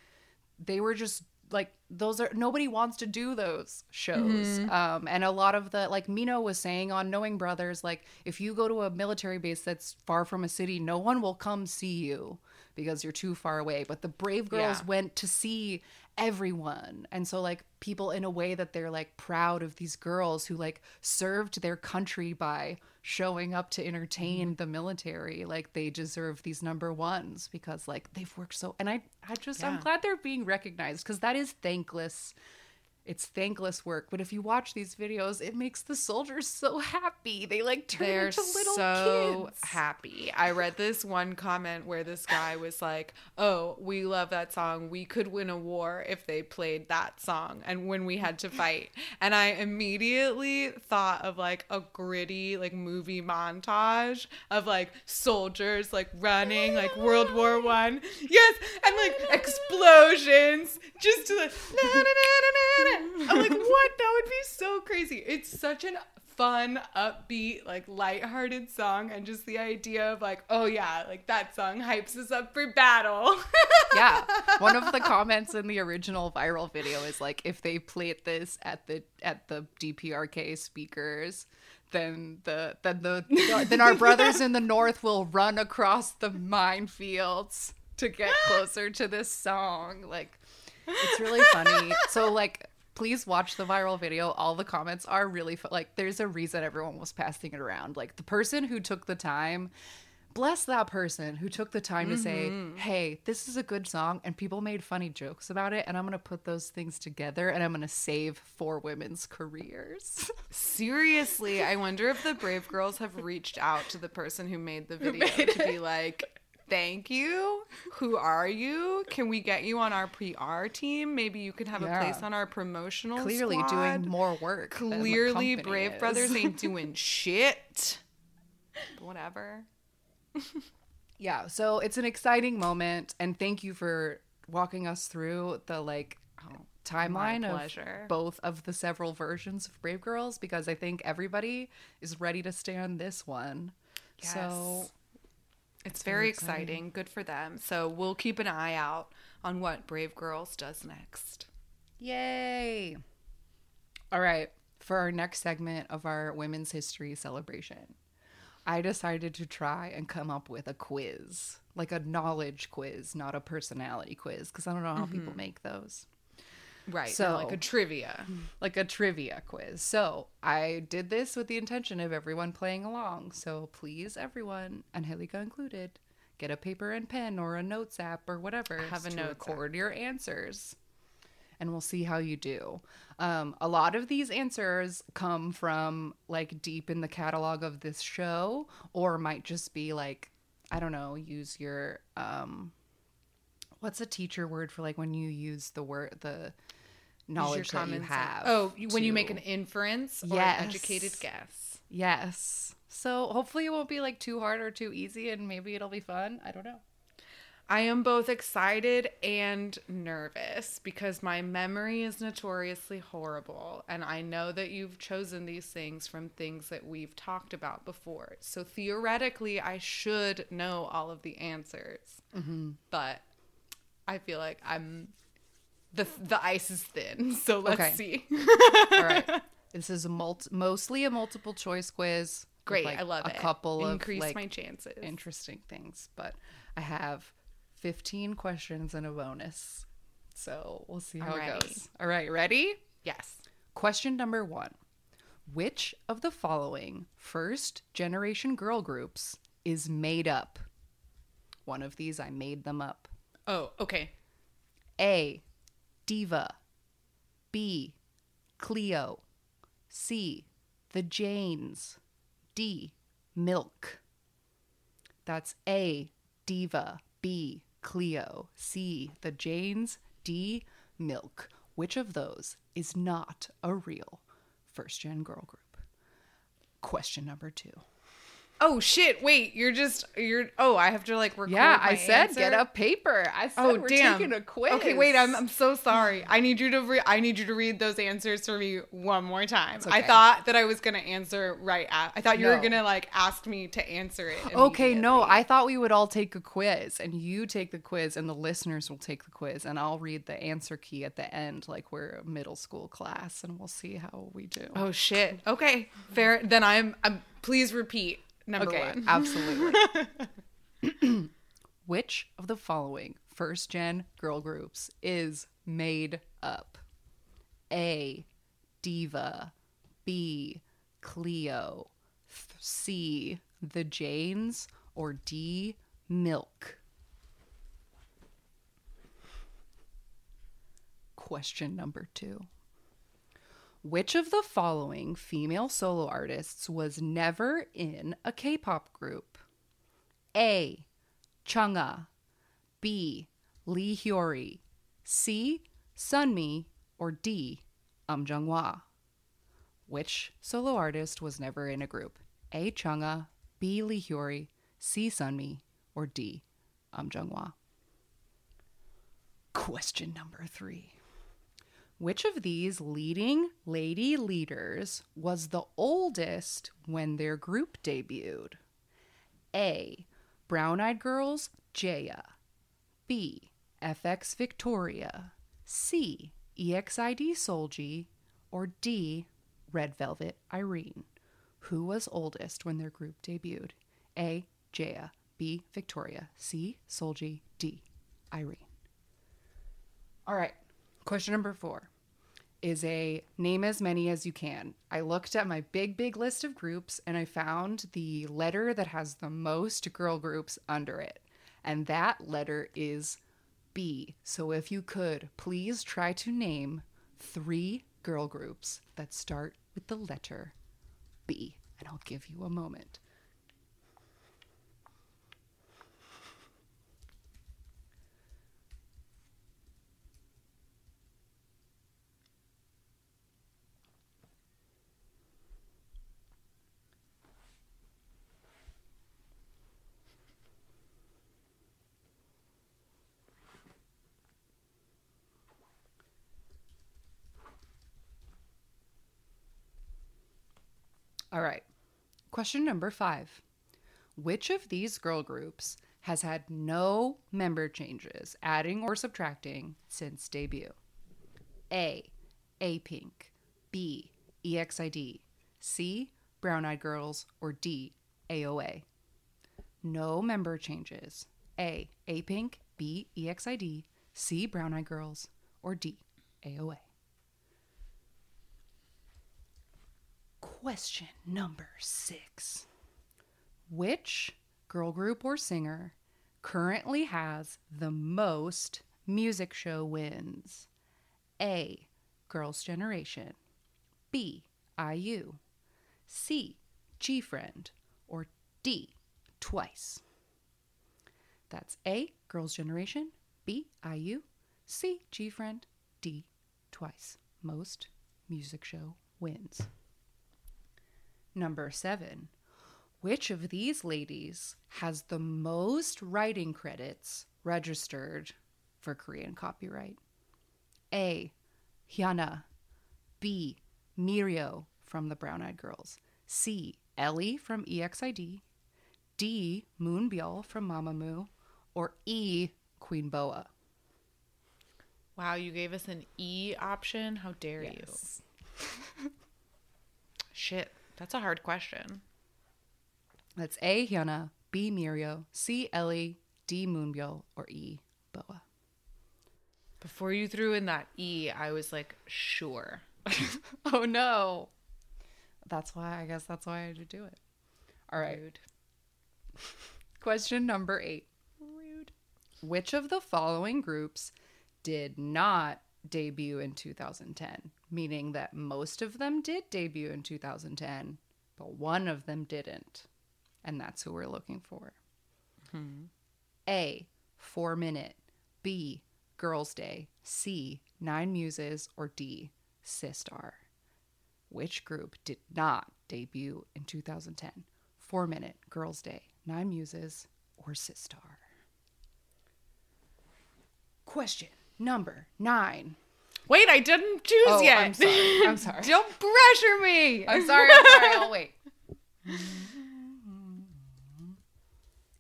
they were just like those are nobody wants to do those shows. Um and a lot of the like mino was saying on knowing brothers like if you go to a military base that's far from a city no one will come see you because you're too far away. But the brave girls Yeah. went to see everyone. And so like people in a way that they're like proud of these girls who like served their country by showing up to entertain mm-hmm. the military like they deserve these number ones because like they've worked so and i i just i'm glad they're being recognized because that is thankless it's thankless work but if you watch these videos it makes the soldiers so happy they like turn They're into little so kids happy. I read this one comment where this guy was like, "Oh, we love that song. We could win a war if they played that song and when we had to fight." And I immediately thought of like a gritty like movie montage of like soldiers like running like World War 1. Yes, and like explosions just to like I'm like, "What? That would be so crazy." It's such an fun, upbeat, like lighthearted song, and just the idea of like, oh yeah, like that song hypes us up for battle. yeah one of the comments in the original viral video is like if they played this at the at the dprk speakers then the then the then our brothers in the north will run across the minefields to get closer to this song like it's really funny so like please watch the viral video all the comments are really fu- like there's a reason everyone was passing it around like the person who took the time bless that person who took the time to say, mm-hmm. hey, this is a good song. And people made funny jokes about it. And I'm going to put those things together and I'm going to save four women's careers. Seriously, I wonder if the Brave Girls have reached out to the person who made the video to be like, Thank you. Who are you? Can we get you on our PR team? Maybe you can have Yeah. a place on our promotional Clearly squad. doing more work. Clearly, Brave is. Brothers ain't doing shit. Whatever. yeah. So it's an exciting moment. And thank you for walking us through the like oh, timeline of both of the several versions of Brave Girls because I think everybody is ready to stand this one. So Yes. It's very exciting. Good for them. So we'll keep an eye out on what Brave Girls does next. Yay! All right, for our next segment of our Women's History celebration, I decided to try and come up with a quiz, like a knowledge quiz, not a personality quiz, because I don't know how people mm-hmm. make those. Right. So- like a trivia. Like a trivia quiz. So I did this with the intention of everyone playing along. So please, everyone, Angelica included, get a paper and pen or a notes app or whatever. Have a to notes app. record your answers. And we'll see how you do. Um, a lot of these answers come from like deep in the catalog of this show, or might just be like, I don't know, use your um, what's a teacher word for like when you use the word the knowledge that you have. Oh, you- when you make an inference or Yes. an educated guess. Yes. So hopefully it won't be like too hard or too easy and maybe it'll be fun. I don't know. I am both excited and nervous because my memory is notoriously horrible. And I know that you've chosen these things from things that we've talked about before. So theoretically, I should know all of the answers. Mm-hmm. But I feel like I'm the the ice is thin. So let's Okay. see. All right. This is a multi- mostly a multiple choice quiz. Great, like, I love a it. A couple Increase of like my chances. interesting things, but I have 15 questions and a bonus. So we'll see how Alrighty. it goes. All right, ready? yes. Question number one Which of the following first generation girl groups is made up? One of these, I made them up. Oh, okay. A. Diva. B. Cleo. C. The Janes. D. Milk. That's A. Diva. B. Cleo. C. The Janes. D. Milk. Which of those is not a real first gen girl group? Question number two. Oh shit! Wait, you're just you're. Oh, I have to like record. Yeah, I said get a paper. I said Oh we're damn! taking a quiz. Okay, wait. I'm I'm so sorry. I need you to re- I need you to read those answers for me one more time. I thought that I was gonna answer right. At, I thought you were gonna like ask me to answer it. Okay, no. I thought we would all take a quiz and you take the quiz and the listeners will take the quiz and I'll read the answer key at the end like we're a middle school class and we'll see how we do. Oh shit. Okay, fair. Then I'm. I'm. Please repeat number okay, one. absolutely. Which of the following first gen girl groups is made up? A. Diva. B. Cleo. C. The Janes. Or D. Milk. Question number two. Which of the following female solo artists was never in a K pop group? A. Chungha. B. Lee Hyori. C. Sunmi. Or D. Um Jung-hwa. Which solo artist was never in a group? A. Chungha. B. Lee Hyori. C. Sunmi. Or D. Um Jung-hwa. Question number three. Which of these leading lady leaders was the oldest when their group debuted? A. Brown Eyed Girls, Jaya. B. f(x) Victoria. C. EXID Solji. Or D. Red Velvet Irene. Who was oldest when their group debuted? A. Jaya. B. Victoria. C. Solji. D. Irene. All right. Question number four is a name as many as you can. I looked at my big, big list of groups and I found the letter that has the most girl groups under it. And that letter is B. So if you could, please try to name three girl groups that start with the letter B. And I'll give you a moment. All right. Question number five. Which of these girl groups has had no member changes, adding or subtracting, since debut? A. A Pink. B. EXID. C. Brown Eyed Girls. Or D. AOA. No member changes. A. A Pink. B. EXID. C. Brown Eyed Girls. Or D. AOA. Question number six. Which girl group or singer currently has the most music show wins? A. Girls' Generation. B. IU. C. G Friend. Or D. Twice. That's A. Girls' Generation. B. IU. C. G Friend. D. Twice. Most music show wins. Number seven. Which of these ladies has the most writing credits registered for Korean copyright? A. Hyuna. B. Miryo from the Brown Eyed Girls. C. Ellie from EXID. D. Moonbyul from Mamamoo. Or E. Queen Boa. Wow, you gave us an E option. How dare Yes. you? Shit, that's a hard question. That's A. Hyuna, B. Miryo, C. Ellie, D. Moonbyul, or E. Boa. Before you threw in that E, I was like, sure. Oh no. That's why I guess that's why I had to do it. All right. Rude. Question number eight. Rude. Which of the following groups did not debut in 2010? Meaning that most of them did debut in 2010, but one of them didn't. And that's who we're looking for. Hmm. A. Four Minute. B. Girls' Day. C. Nine Muses. Or D. Sistar. Which group did not debut in 2010? Four Minute, Girls' Day, Nine Muses, or Sistar? Question number nine. Wait, I didn't choose Oh, yet. I'm sorry. I'm sorry. Don't pressure me. I'm sorry. I'm sorry. I'll wait.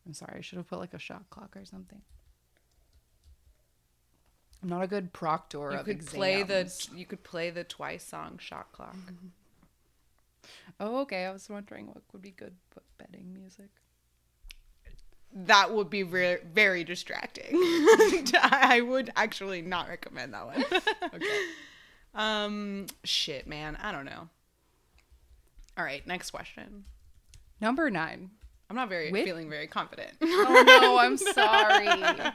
I'm sorry. I should have put like a shot clock or something. I'm not a good proctor You of could exams. play the you could play the twice song shot clock. Mm-hmm. Oh, okay. I was wondering what would be good betting music. That would be re- very distracting. I would actually not recommend that one. Okay. um, shit, man, I don't know. All right, next question. Number nine. I'm not very With- feeling very confident. Oh no, I'm sorry.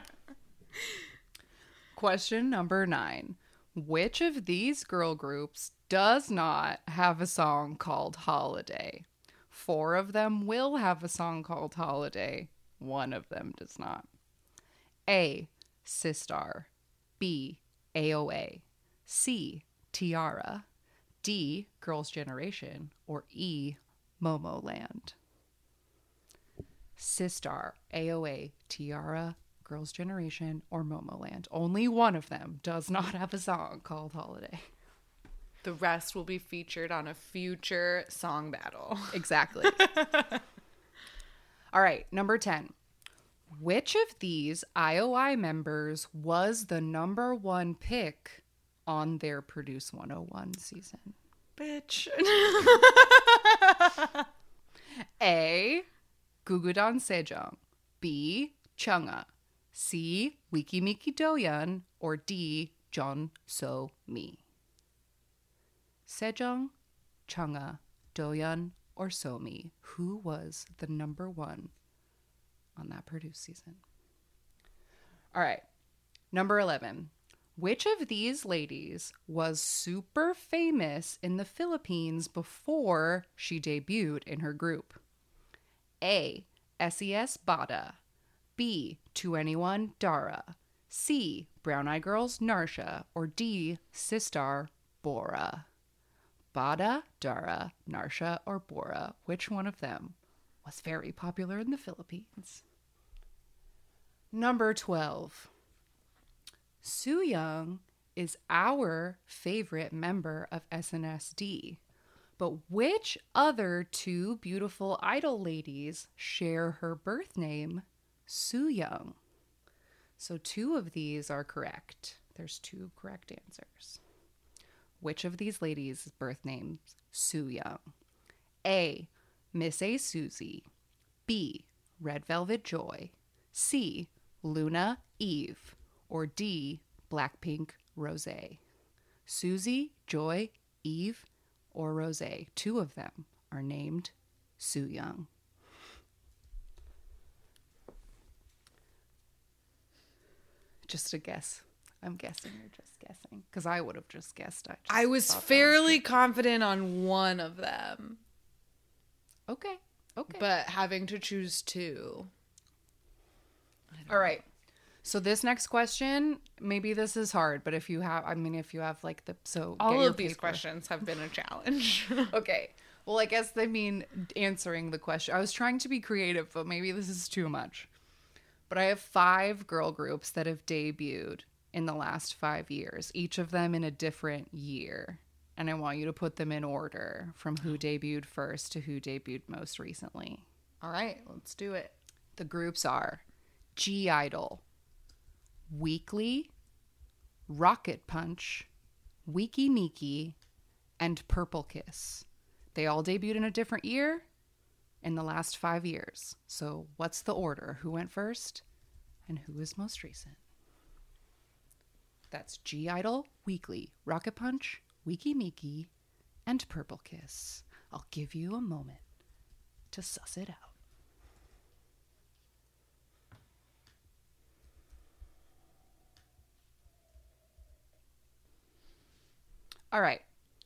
Question number nine. Which of these girl groups does not have a song called Holiday? Four of them will have a song called Holiday. One of them does not. A. Sistar. B. AOA. C. T-ara. D. Girls' Generation. Or E. Momoland. Sistar, AOA, T-ara, Girls' Generation, or Momoland. Only one of them does not have a song called Holiday. the rest will be featured on a future song battle. Exactly. All right, number 10. Which of these IOI members was the number one pick on their Produce 101 season? Bitch. A. Gugudan Sejong. B. Chungha. C. Weki Meki Doyeon. Or D. John So Mi. Sejong, Chungha, Doyeon, or Somi. Who was the number one on that produce season? All right. Number 11. Which of these ladies was super famous in the Philippines before she debuted in her group? A. SES Bada. B. 2NE1 Dara. C. Brown Eye Girls Narsha. Or D. Sistar Bora. Bada, Dara, Narsha, or Bora. Which one of them was very popular in the Philippines? Number 12. Soo Young is our favorite member of SNSD. But which other two beautiful idol ladies share her birth name, Soo Young? So two of these are correct. There's two correct answers. Which of these ladies' birth names Soo Young? A. Miss A. Suzy. B. Red Velvet Joy. C. Loona Yves. Or D. Blackpink Rose. Suzy, Joy, Eve, or Rose. Two of them are named Soo Young. Just a guess. I'm guessing you're just guessing because I would have just guessed. I, just I was fairly confident on one of them, okay. Okay. but having to choose two. All right. So this next question, maybe this is hard, but if you have, I mean, if you have like the so All of these paper. questions have been a challenge. Okay. Well, I guess they mean answering the question. I was trying to be creative, but maybe this is too much. But I have five girl groups that have debuted in the last five years, each of them in a different year. And I want you to put them in order from who debuted first to who debuted most recently. All right, let's do it. The groups are (G)I-DLE, Weekly, Rocket Punch, Weki Meki, and Purple Kiss. They all debuted in a different year in the last five years. So, what's the order? Who went first and who is most recent? That's (G)I-DLE, Weekly, Rocket Punch, Weki Meki, and Purple Kiss. I'll give you a moment to suss it out. All right.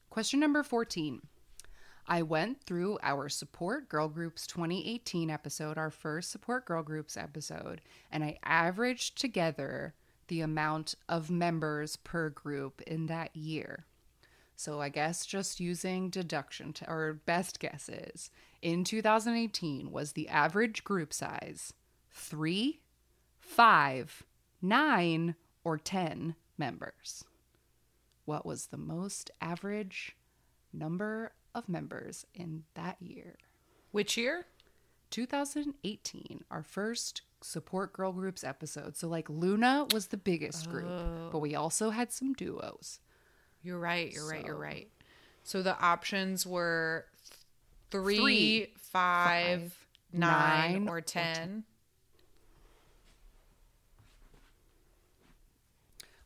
Question number 14. I went through our Support Girl Groups 2018 episode, our first Support Girl Groups episode, and I averaged together the amount of members per group in that year. So I guess just using deduction to, or best guesses, in 2018 was the average group size three, five, nine, or 10 members. What was the most average number of members in that year? Which year? 2018, our first support girl groups episode. So, like, Loona was the biggest group, but we oh. also had some duos. You're right. You're right. You're right. So the options were three, Three, five, five, nine, nine, or or 10.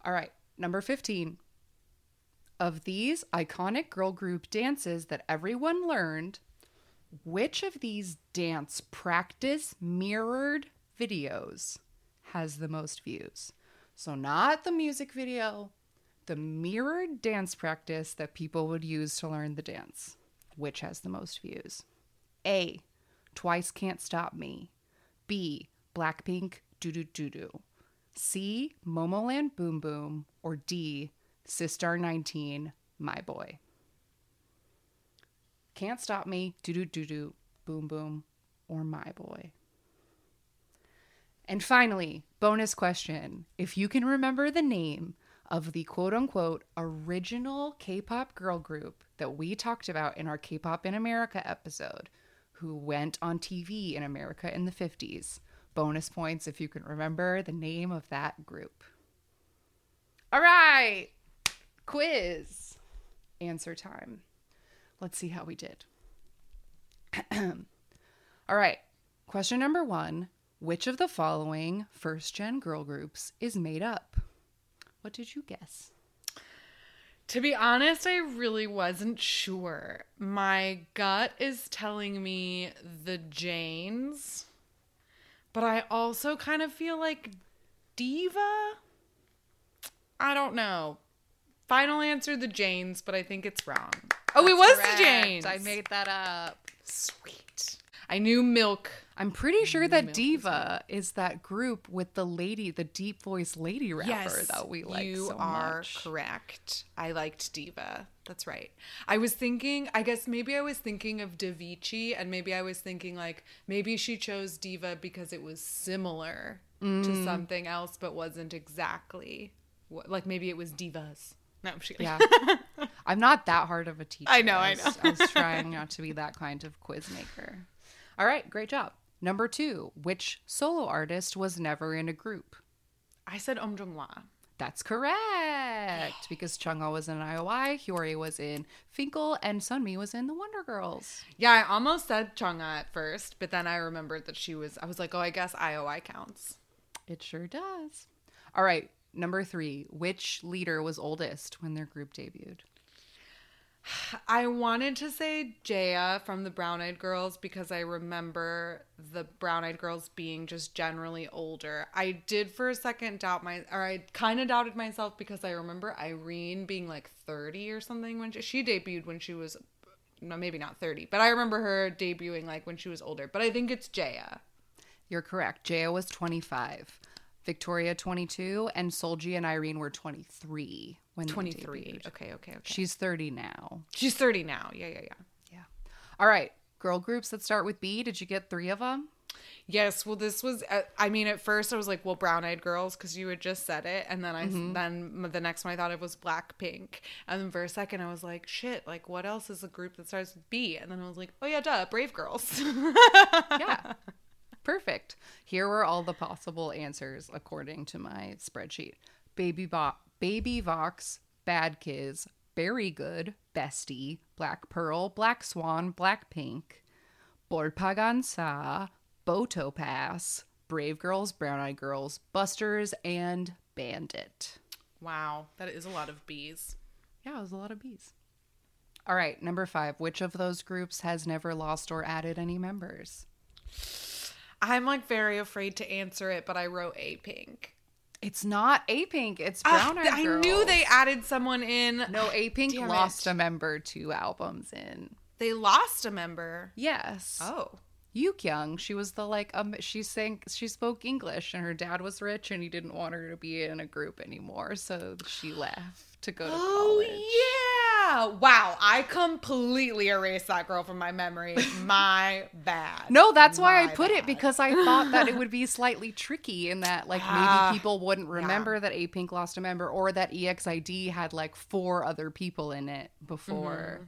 All right, number 15. Of these iconic girl group dances that everyone learned, which of these dance practice mirrored videos has the most views? So, not the music video, the mirrored dance practice that people would use to learn the dance. Which has the most views? A. Twice Can't Stop Me. B. Blackpink Doo Doo Doo Doo. C. Momoland Boom Boom. Or D. Sistar 19 My Boy. Can't Stop Me, Doo Doo Doo Doo, Boom Boom, or My Boy. And finally, bonus question. If you can remember the name of the quote unquote original K pop girl group that we talked about in our K pop in America episode, who went on TV in America in the 50s, bonus points if you can remember the name of that group. All right, quiz. Answer time. Let's see how we did. All right, question number one Which of the following first gen girl groups is made up? What did you guess? To be honest, I really wasn't sure. My gut is telling me the Janes, but I also kind of feel like Diva. I don't know. Final answer the Janes, but I think it's wrong. Oh, it was the Janes. I made that up. sweet. I knew Milk. I'm pretty sure that Milk Diva is that group with the lady, the deep voice lady rapper that we like you so are much. correct. I liked Diva. That's right. I was thinking, I guess maybe I was thinking of Davichi, and maybe I was thinking like maybe she chose Diva because it was similar Mm. to something else, but wasn't exactly what, like maybe it was Divas. No, I'm just. Yeah. I'm not that hard of a teacher. I know, I was- know. I was trying not to be that kind of quiz maker. All right, great job. Number two, which solo artist was never in a group? I said Om Jong La. That's correct. Because Chungha was in IOI, Hyori was in Fin.K.L, and Sunmi was in the Wonder Girls. Yeah, I almost said Chungha at first, but then I remembered that she was. I was like, oh, I guess IOI counts. It sure does. All right, number three, which leader was oldest when their group debuted? I wanted to say Jaya from the Brown Eyed Girls because I remember the Brown Eyed Girls being just generally older. I did for a second doubt my, or I kind of doubted myself because I remember Irene being like 30 or something when she, she debuted when she was, no, maybe not 30, but I remember her debuting like when she was older. But I think it's Jaya. You're correct. Jaya was 25, Victoria 22, and Solji and Irene were 23 when they 23. debuted. Okay, okay, okay. She's 30 now. She's 30 now. Yeah, yeah, yeah. Yeah. All right. Girl groups that start with B. Did you get three of them? Yes, well, this was. Uh, I mean, at first I was like, "Well, brown eyed girls," because you had just said it, and then I then the next one I thought it was Blackpink, and then for a second I was like, "Shit!" Like, what else is a group that starts with B? And then I was like, "Oh yeah, duh, Brave Girls." Yeah. Perfect. Here were all the possible answers according to my spreadsheet. Baby Bop, Baby Vox, Bad Kids, Berry Good, Bestie, Black Pearl, Black Swan, Blackpink, Bolbbalgan4, Boto Pass, Brave Girls, Brown Eyed Girls, Busters, and Bandit. Wow, that is a lot of bees. Yeah, it was a lot of bees. All right, number five. Which of those groups has never lost or added any members? I'm like very afraid to answer it, but I wrote A Pink. It's not A Pink. It's Brown Eyed I Girls. knew they added someone in. No, A Pink Damn lost it. a member two albums in. They lost a member. Yes. Oh. Yukyung. She was the like um she sang she spoke English and her dad was rich and he didn't want her to be in a group anymore, so she left to go to Oh college. yeah! Wow, I completely erased that girl from my memory. My bad. No, that's why I put it because I thought that it would be slightly tricky in that like Ah, maybe people wouldn't remember that A Pink lost a member or that EXID had like four other people in it before Mm-hmm.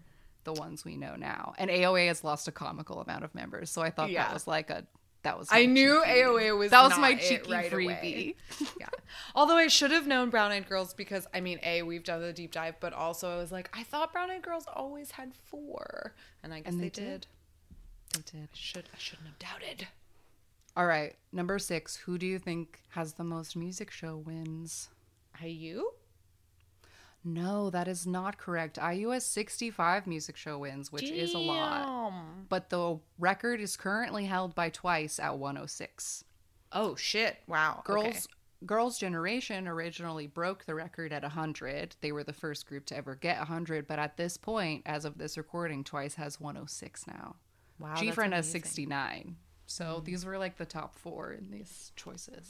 the ones we know now. And AOA has lost a comical amount of members, so I thought Yeah. that was like a that was I knew AOA was that was my cheeky right freebie. yeah. Although I should have known Brown Eyed Girls because I mean, a we've done the deep dive, but also I was like, I thought Brown Eyed Girls always had four, and I guess And they, they did. did. They did. Should I shouldn't have doubted. All right, number six. Who do you think has the most music show wins? IU? No, that is not correct. IU has 65 music show wins, which is a lot. But the record is currently held by Twice at 106. Oh shit! Wow. Girls Okay. Girls Generation originally broke the record at 100. They were the first group to ever get 100, but at this point, as of this recording, Twice has 106 now. Wow. G Friend has 69. So these were like the top four in these choices.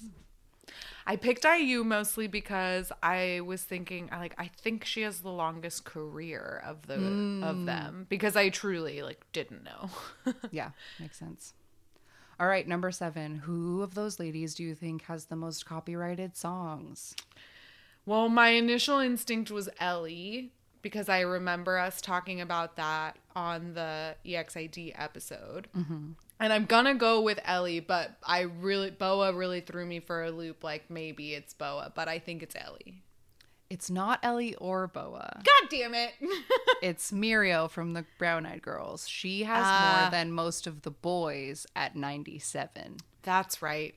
I picked IU mostly because I was thinking I like I think she has the longest career of the of mm. them because I truly like didn't know. yeah, makes sense. All right, number seven. Who of those ladies do you think has the most copyrighted songs? well, my initial instinct was Ellie because I remember us talking about that on the EXID episode. Mm-hmm. And I'm gonna go with Ellie, but I really Boa really threw me for a loop. Like maybe it's Boa, but I think it's Ellie. It's not Ellie or Boa. God damn it! It's Miryo from the Brown Eyed Girls. She has Ah. more than most of the boys at 97. That's right.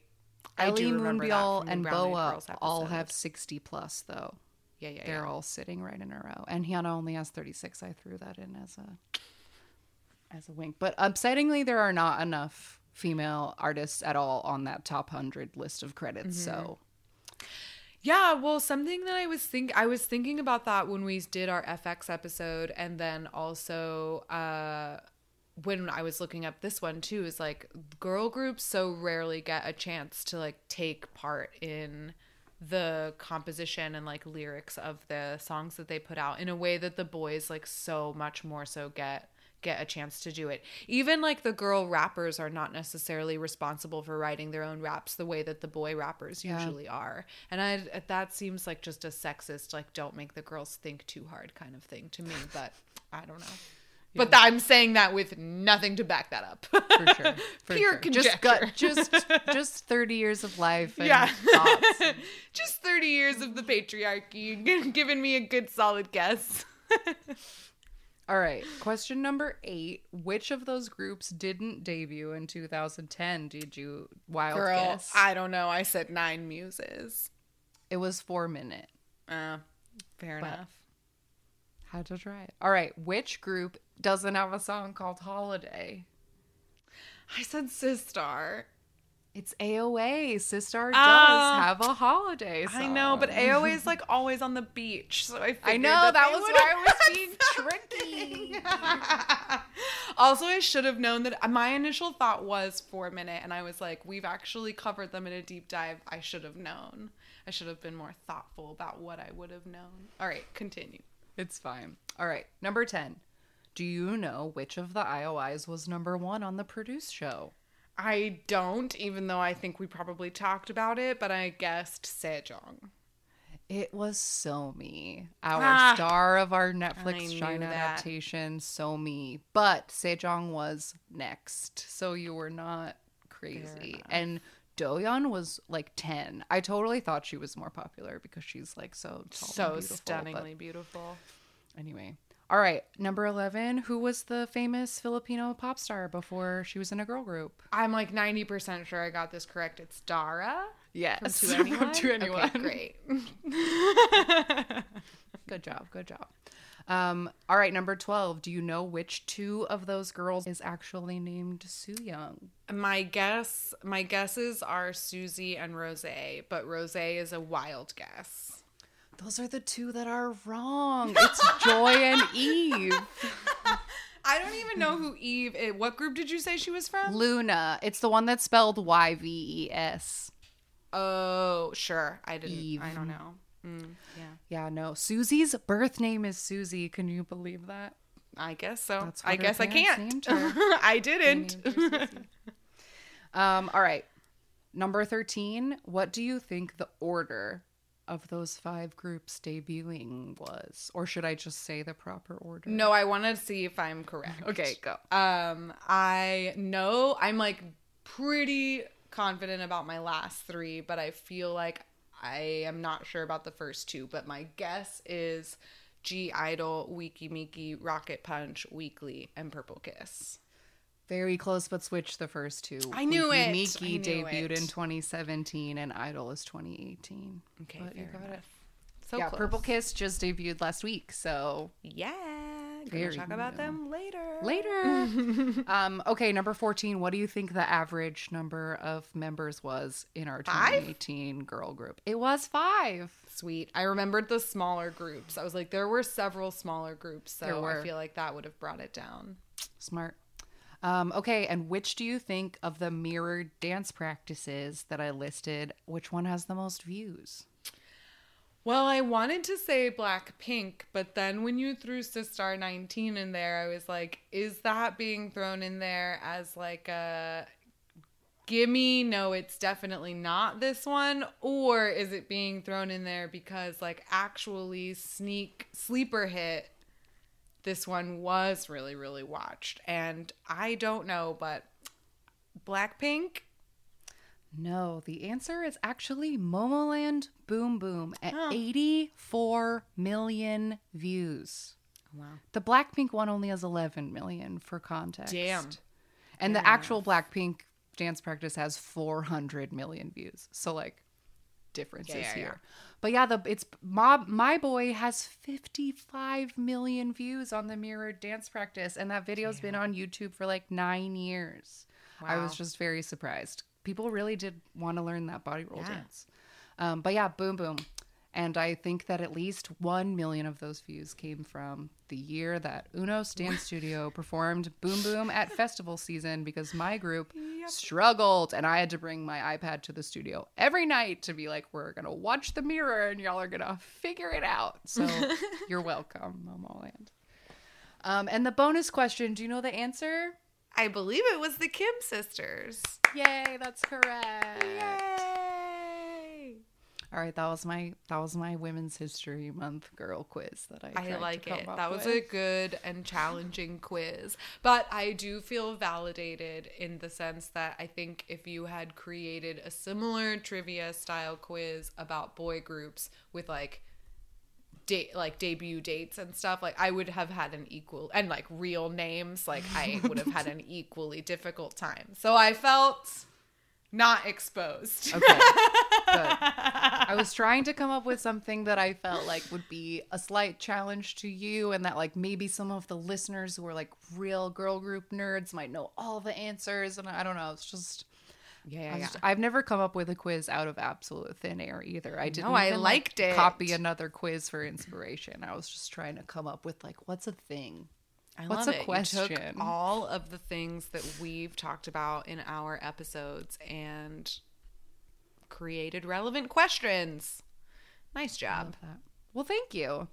Ellie do remember that Moonbyul from the and Boa all have 60 plus, though. Yeah, yeah, They're yeah. all sitting right in a row. And Hyuna only has 36. I threw that in as a as a wink. But upsettingly, there are not enough female artists at all on that top 100 list of credits. So Yeah, well, something that I was think I was thinking about that when we did our f(x) episode, and then also uh, when I was looking up this one too, is like girl groups so rarely get a chance to like take part in the composition and like lyrics of the songs that they put out in a way that the boys like so much more so get get a chance to do it. Even like the girl rappers are not necessarily responsible for writing their own raps the way that the boy rappers Yeah. usually are. And I uh, that seems like just a sexist like don't make the girls think too hard kind of thing to me, but I don't know. But th- I'm saying that with nothing to back that up. for sure. For Pure sure. Just gut, just just 30 years of life and Yeah. thoughts. just 30 years of the patriarchy giving me a good solid guess. All right. Question number eight. Which of those groups didn't debut in 2010? Did you wild Girl, guess? I don't know. I said nine muses. It was four minute. Uh, fair But- enough. Had to try it. All right. Which group doesn't have a song called Holiday? I said Sistar. It's AOA. Sistar does Ah. have a holiday song. I know, but AOA is like always on the beach, so I I figured know that, they was would why I was have being tricky. also, I should have known that my initial thought was four minute, and I was like, we've actually covered them in a deep dive. I should have known. I should have been more thoughtful about what I would have known. All right, continue. It's fine. All right. Number 10. Do you know which of the IOIs was number one on the Produce show? I don't, even though I think we probably talked about it, but I guessed Sejeong. It was So Somi, our Ah, star of our Netflix China adaptation, Somi. But Sejeong was next, so you were not crazy. And Doyeon was like 10. I totally thought she was more popular because she's like so tall and so beautiful, stunningly beautiful. Anyway. All right, number 11, who was the famous Filipino pop star before she was in a girl group? I'm like 90% sure I got this correct. It's Dara. Yes, From To Anyone? To Anyone. Okay, great. Good job. Good job. Um, all right, number 12. Do you know which two of those girls is actually named Soo Young? my guess, my guesses are Suzy and Rose, but Rose is a wild guess. Those are the two that are wrong. It's Joy and Yves. I don't even know who Yves is. What group did you say she was from? Loona. It's the one that's spelled Y V E S. Oh, sure. I didn't. Yves. I don't know. Mm, yeah, Yeah, no. Suzy's birth name is Suzy. Can you believe that? I guess so. That's I guess I can't. I didn't. named her Suzy. um, all right. Number 13. What do you think the order of those five groups debuting was? Or should I just say the proper order? No, I want to see if I'm correct. Okay, go. Um, I know I'm like pretty confident about my last three, but I feel like I am not sure about the first two. But my guess is G Idol, Weki Meki, Rocket Punch, Weeekly, and Purple Kiss. Very close, but switch the first two. I knew Weki it. Meki knew debuted it. in 2017 and Idol is 2018. Okay, But you fair got it. So yeah, close. Purple Kiss just debuted last week, so Yeah, gonna talk about them later. later. um, okay, number 14. What do you think the average number of members was in our Five? 2018 girl group? It was five. Sweet. I remembered the smaller groups. I was like, there were several smaller groups, so. I feel like that would have brought it down. Smart. Um, okay, and which do you think of the mirrored dance practices that I listed? Which one has the most views? Well, I wanted to say Blackpink, but then when you threw Sistar 19 in there, I was like, is that being thrown in there as like a gimme? No, it's definitely not this one. Or is it being thrown in there because, like, actually, sneak sleeper hit? This one was really, really watched. And I don't know, but Blackpink, No, the answer is actually Momoland Boom Boom at Oh. 84 million views. wow. The Blackpink one only has 11 million for context. Damn. And the actual Blackpink dance practice has 400 million views. So like differences Yeah, yeah, here. But yeah, the it's Mob My Boy has 55 million views on the mirrored dance practice and that video's been on YouTube for like 9 years. I was just very surprised. People really did want to learn that body roll Yeah. dance. Um, but yeah, boom boom. And I think that at least 1 million of those views came from the year that Uno Dance Studio performed Boom Boom at festival season because my group struggled and I had to bring my iPad to the studio every night to be like, we're going to watch the mirror and y'all are going to figure it out. So you're welcome, Momoland. Um, and the bonus question do you know the answer? I believe it was the Kim sisters. Yay, that's correct. Yay! All right, that was my that was my Women's History Month girl quiz that I I like it. That was with. a good and challenging quiz. But I do feel validated in the sense that I think if you had created a similar trivia style quiz about boy groups with like date like debut dates and stuff, like I would have had an equal and like real names, like I would have had an equally difficult time. So I felt not exposed. Okay. I was trying to come up with something that I felt like would be a slight challenge to you and that like maybe some of the listeners who are like real girl group nerds might know all the answers and I don't know, it's just Yeah, I just- I've never come up with a quiz out of absolute thin air either. I didn't. No, I even, like, liked it. Copy another quiz for inspiration. I was just trying to come up with like, what's a thing? I What's love a it. You question? took all of the things that we've talked about in our episodes and created relevant questions. Nice job. Well, thank you.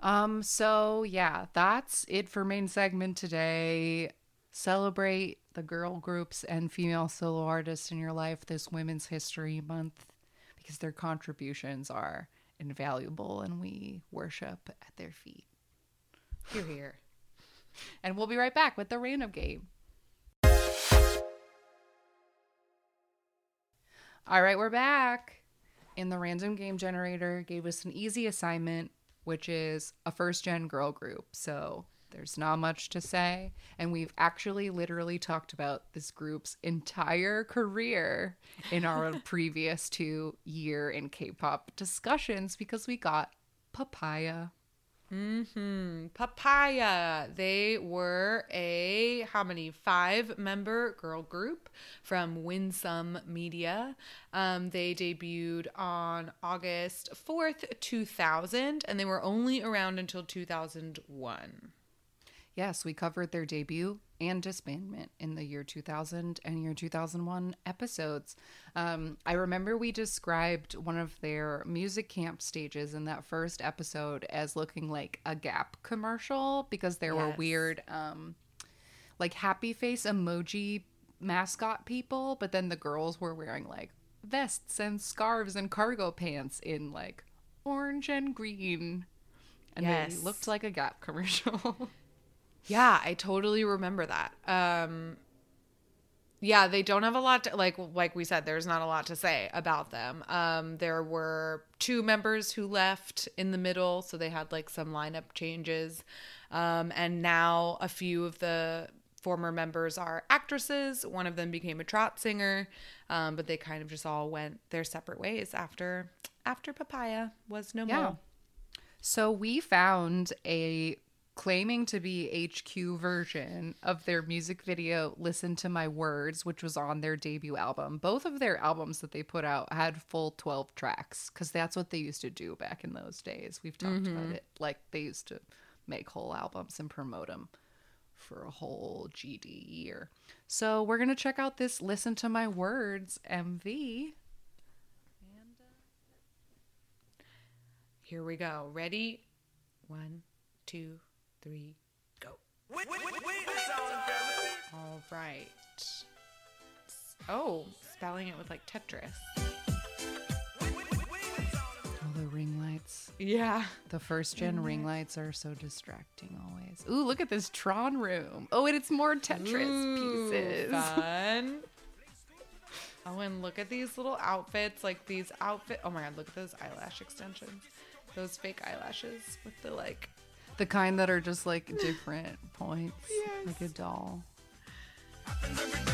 Um, so yeah, that's it for main segment today. Celebrate the girl groups and female solo artists in your life this Women's History Month because their contributions are invaluable and we worship at their feet. Here, here. And we'll be right back with the random game. All right, we're back. And the random game generator gave us an easy assignment, which is a first gen girl group. So there's not much to say. And we've actually literally talked about this group's entire career in our previous two year in K pop discussions because we got Papaya. Hmm. Papaya. They were a how many five member girl group from Winsome Media. Um, they debuted on August fourth, two thousand, and they were only around until two thousand one. Yes, we covered their debut and disbandment in the year 2000 and year 2001 episodes. Um, I remember we described one of their music camp stages in that first episode as looking like a Gap commercial because there were weird, um, like happy face emoji mascot people, but then the girls were wearing like vests and scarves and cargo pants in like orange and green. And Yes. they looked like a Gap commercial. Yeah, I totally remember that. Um yeah, they don't have a lot to like like we said there's not a lot to say about them. Um there were two members who left in the middle, so they had like some lineup changes. Um and now a few of the former members are actresses. One of them became a trot singer, um, but they kind of just all went their separate ways after after Papaya was no Yeah. more. So we found a claiming to be HQ version of their music video Listen to My Words, which was on their debut album. Both of their albums that they put out had full 12 tracks cuz that's what they used to do back in those days. We've talked about mm-hmm. it. Like they used to make whole albums and promote them for a whole GD year. So we're going to check out this Listen to My Words MV. Here we go. Ready? One, two, three, go. All right. Oh, spelling it with like Tetris. All the ring lights. Yeah. The first gen ring lights are so distracting always. Ooh, look at this Tron room. Oh, and it's more Tetris pieces. Fun. Oh, and look at these little outfits. Like these outfit. Oh my god, look at those eyelash extensions. Those fake eyelashes with the like. The kind that are just like different points, yes. like a doll.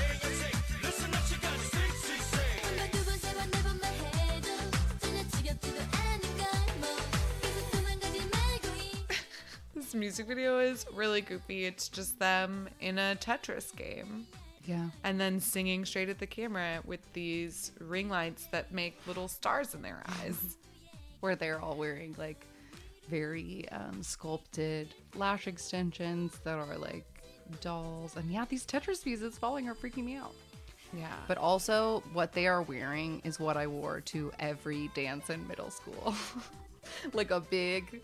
this music video is really goofy. It's just them in a Tetris game. Yeah. And then singing straight at the camera with these ring lights that make little stars in their eyes, where they're all wearing like very um, sculpted lash extensions that are like dolls. And yeah, these Tetris pieces falling are freaking me out. yeah. But also, what they are wearing is what I wore to every dance in middle school. like a big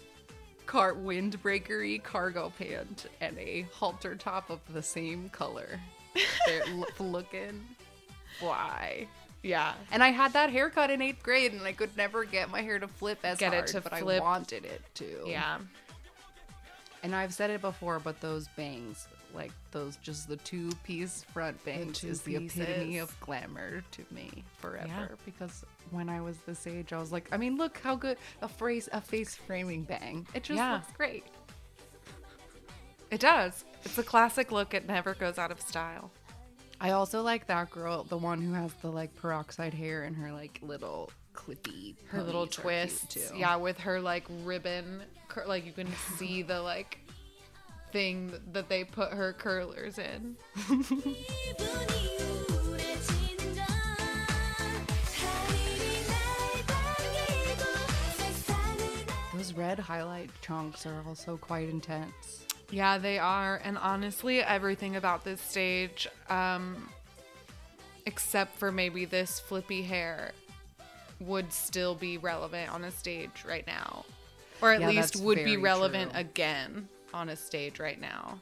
cart windbreakery cargo pant and a halter top of the same color. They're lo- looking fly. Yeah. And I had that haircut in eighth grade, and I could never get my hair to flip as Get it hard, to but flip. I wanted it to. Yeah. And I've said it before, but those bangs, like those, just the two piece front bangs, two is the epitome of glamour to me forever. Yeah. Because when I was this age, I was like, I mean, look how good a phrase, a face framing bang. It just Yeah. looks great. It does. It's a classic look. It never goes out of style. I also like that girl, the one who has the like peroxide hair and her like little clippy, her little twist. too. Yeah, with her like ribbon, cur- like you can see the like thing that they put her curlers in. Those red highlight chunks are also quite intense. Yeah, they are. And honestly, everything about this stage, um, except for maybe this flippy hair, would still be relevant on a stage right now. Or at Yeah, least would be relevant true. again on a stage right now.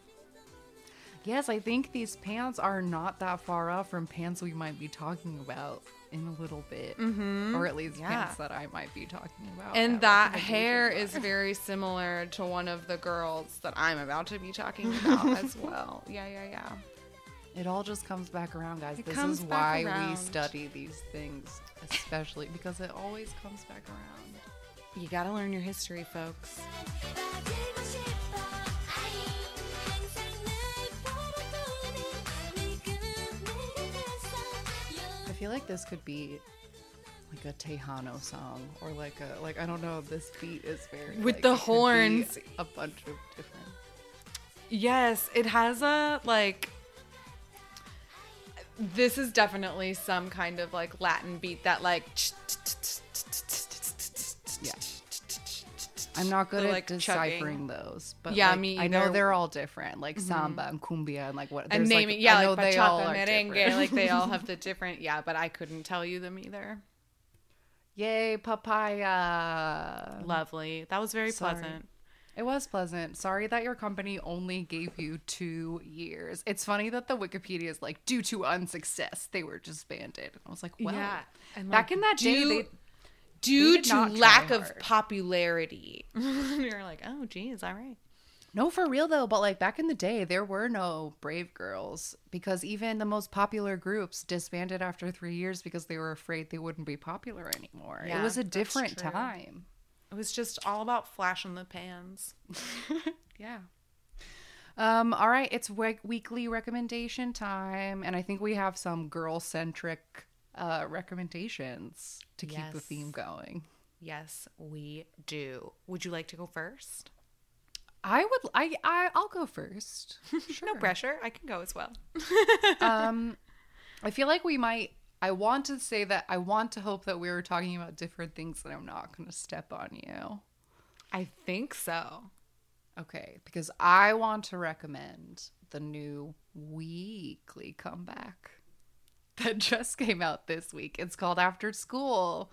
Yes, I think these pants are not that far off from pants we might be talking about in a little bit, mm-hmm. or at least Yeah. pants that I might be talking about. And at that hair is very similar to one of the girls that I'm about to be talking about as well. Yeah, yeah, yeah. It all just comes back around, guys. It this comes is back why around. we study these things, especially because it always comes back around. You gotta learn your history, folks. Feel like this could be like a Tejano song or like a like I don't know. This beat is very With like, the it could be horns. a bunch of different. Yes, it has a like. This is definitely some kind of like Latin beat that like. I'm not good The, at like, deciphering those, but Yeah, like, me I know. Mm-hmm. they're all different, like samba and cumbia and like what. and there's, naming like, yeah I know like they all are merengue different. like they all have the different yeah but i couldn't tell you them either Yay, papaya! lovely that was very Sorry. pleasant It was pleasant. Sorry that your company only gave you two years. It's funny that the Wikipedia is like due to unsuccess they were disbanded. I was like, well, Yeah, and, back like, in that day, due- they due to lack of popularity you're like oh geez all right No, for real though, but like back in the day, there were no Brave Girls because even the most popular groups disbanded after three years because they were afraid they wouldn't be popular anymore. it was a different time. it was just all about flashing the pans Yeah. Um, all right, it's we- weekly recommendation time, and I think we have some girl centric uh, recommendations to keep the theme going. yes we do. Would you like to go first? I would, I, I, I'll go first. Sure. no pressure. I can go as well. Um i feel like we might i want to say that i want to hope that we were talking about different things that i'm not going to step on you. I think so. Okay because i want to recommend the new Weeekly comeback that just came out this week. It's called after school.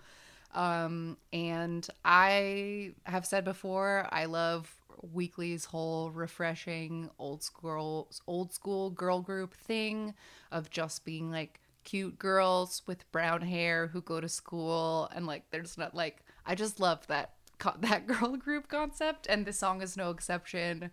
Um and i have said before i love Weeekly's whole refreshing old school old school girl group thing of just being like cute girls with brown hair who go to school. And like there's not like i just love that that girl group concept. And this song is no exception.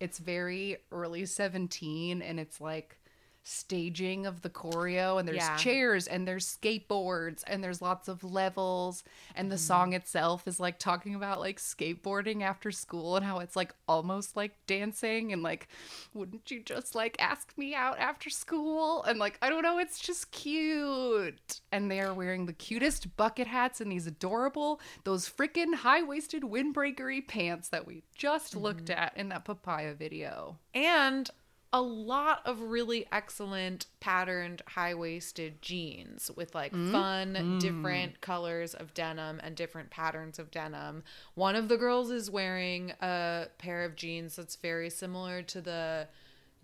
It's very early 17 and it's like staging of the choreo and there's Yeah. chairs and there's skateboards and there's lots of levels and the song itself is like talking about like skateboarding after school and how it's like almost like dancing and like wouldn't you just like ask me out after school? And like I don't know it's just cute. And they are wearing the cutest bucket hats and these adorable those freaking high-waisted windbreakery pants that we just looked mm-hmm. at in that papaya video. And a lot of really excellent patterned high-waisted jeans with like mm-hmm. fun mm. different colors of denim and different patterns of denim. One of the girls is wearing a pair of jeans that's very similar to the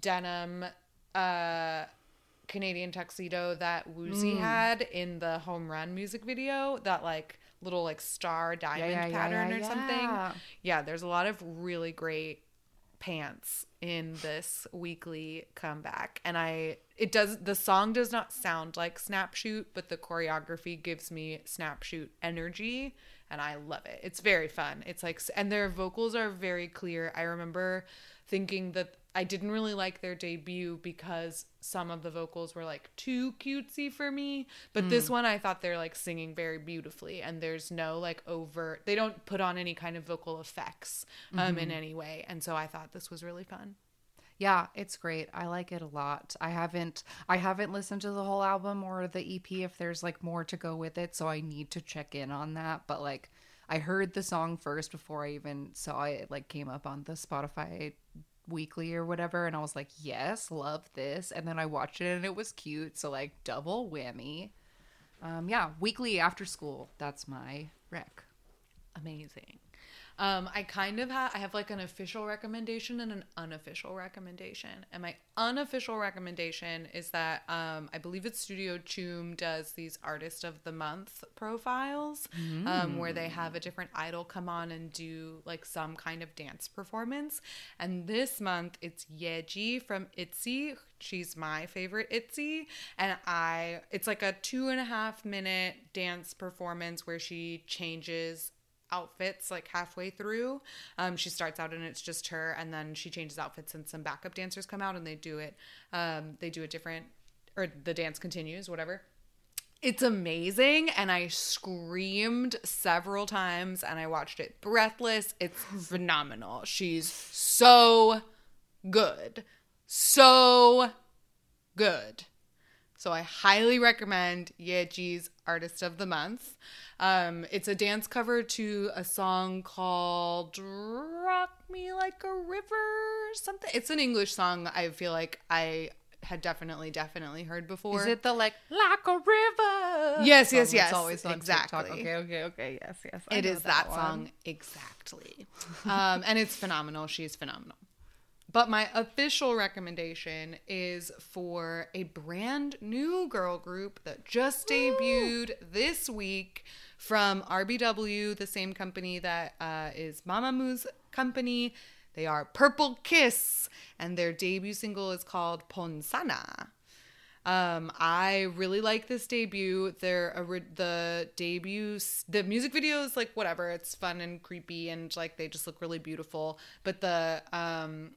denim uh Canadian tuxedo that Woozi mm. had in the home run music video that like little like star diamond yeah, yeah, pattern yeah, or something. yeah there's a lot of really great pants in this Weeekly comeback. And i it does the song does not sound like snapshoot but the choreography gives me snapshoot energy and i love it. It's very fun. It's like and their vocals are very clear. I remember thinking that i didn't really like their debut because some of the vocals were like too cutesy for me but this one i thought they're like singing very beautifully and there's no like overt they don't put on any kind of vocal effects um in any way and so i thought this was really fun Yeah, it's great. I like it a lot. I haven't I haven't listened to the whole album or the EP if there's like more to go with it, so I need to check in on that. But like I heard the song first before I even saw it. It like came up on the Spotify Weeekly or whatever and I was like, "Yes, love this." And then I watched it and it was cute, so like double whammy. Um yeah, weekly after school. That's my rec. amazing um i kind of have i have like an official recommendation and an unofficial recommendation. And my unofficial recommendation is that um i believe it's studio choom does these artist of the month profiles um where they have a different idol come on and do like some kind of dance performance. And this month it's yeji from itzy. She's my favorite itzy. And i it's like a two and a half minute dance performance where she changes outfits like halfway through. Um, she starts out and it's just her, and then she changes outfits, and some backup dancers come out and they do it. Um, they do a different, or the dance continues, whatever. It's amazing, and I screamed several times, and I watched it breathless. It's phenomenal. She's so good, so good. So I highly recommend Yeji's Artist of the Month. Um, it's a dance cover to a song called "Rock Me Like a River" or something. It's an English song. I feel like I had definitely, definitely heard before. Is it the like like a river? Yes, yes, yes, always on TikTok? exactly. Okay, okay, okay. Yes, yes. I It is that, song exactly. um, and it's phenomenal. She's phenomenal. But my official recommendation is for a brand new girl group that just debuted this week from RBW, the same company that uh, is Mamamoo's company. They are Purple Kiss, and their debut single is called Ponzona. Um, I really like this debut. Their ori- the debut, s- the music video is like whatever. It's fun and creepy, and like they just look really beautiful. But the um,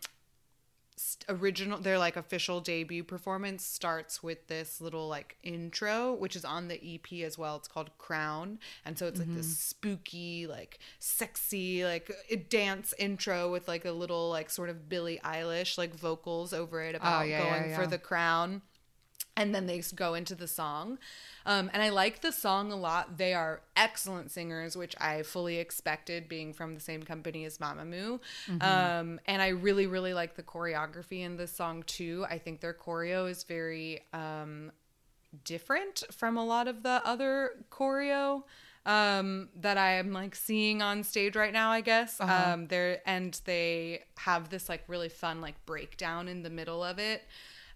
original, their like official debut performance starts with this little like intro, which is on the EP as well. It's called Crown, and so it's like this mm-hmm. spooky, like sexy, like a dance intro with like a little like sort of Billie Eilish like vocals over it about oh, yeah, yeah, going for yeah. the crown and then they go into the song. Um, and i like the song a lot. They are excellent singers which i fully expected being from the same company as mamamoo um, and i really really like the choreography in this song too. I think their choreo is very um, different from a lot of the other choreo um that i am like seeing on stage right now i guess. Um they're and they have this like really fun like breakdown in the middle of it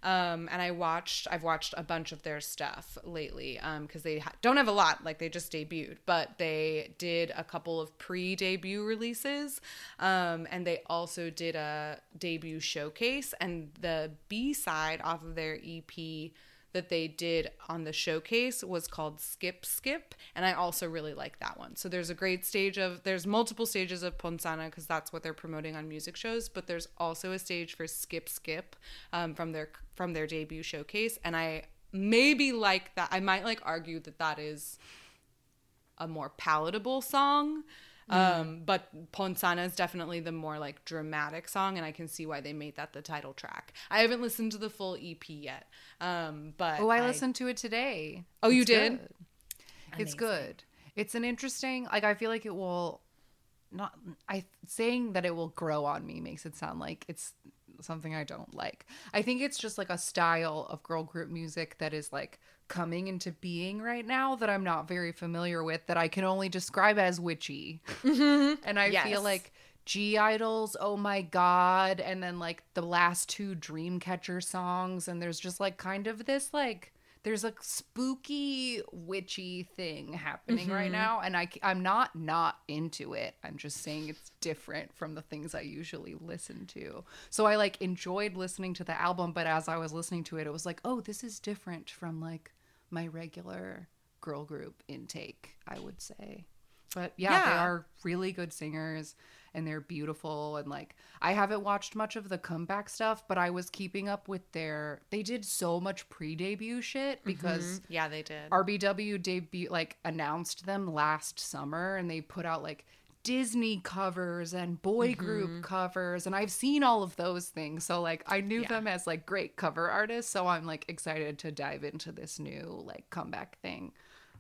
um and i watched i've watched a bunch of their stuff lately um because they ha- don't have a lot like they just debuted but they did a couple of pre-debut releases um and they also did a debut showcase and the b-side off of their ep that they did on the showcase was called Skip Skip, and I also really like that one. So there's a great stage of there's multiple stages of Ponzona because that's what they're promoting on music shows, but there's also a stage for Skip Skip um, from their from their debut showcase, and I maybe like that. I might like argue that that is a more palatable song. Um, but Ponzona is definitely the more like dramatic song, and I can see why they made that the title track. I haven't listened to the full EP yet, um, but Oh, I listened to it today. Oh, you did? good. It's good. It's an interesting. Like I feel like it will not. I saying that it will grow on me makes it sound like it's something I don't like. I think it's just like a style of girl group music that is like coming into being right now that I'm not very familiar with that I can only describe as witchy. Mm-hmm. And I Yes. feel like (G)I-DLE's, oh my god, and then like the last two Dreamcatcher songs, and there's just like kind of this like there's a spooky witchy thing happening right mm-hmm. now, and I I'm not not into it. I'm just saying it's different from the things I usually listen to. So I like enjoyed listening to the album, but as I was listening to it, it was like, oh, this is different from like my regular girl group intake. I would say. But yeah, they are really good singers and they're beautiful and like I haven't watched much of the comeback stuff, but I was keeping up with their they did so much pre-debut shit because yeah, they did. RBW debut like announced them last summer and they put out like Disney covers and boy group covers and I've seen all of those things. So like I knew Yeah. them as like great cover artists, so I'm like excited to dive into this new like comeback thing.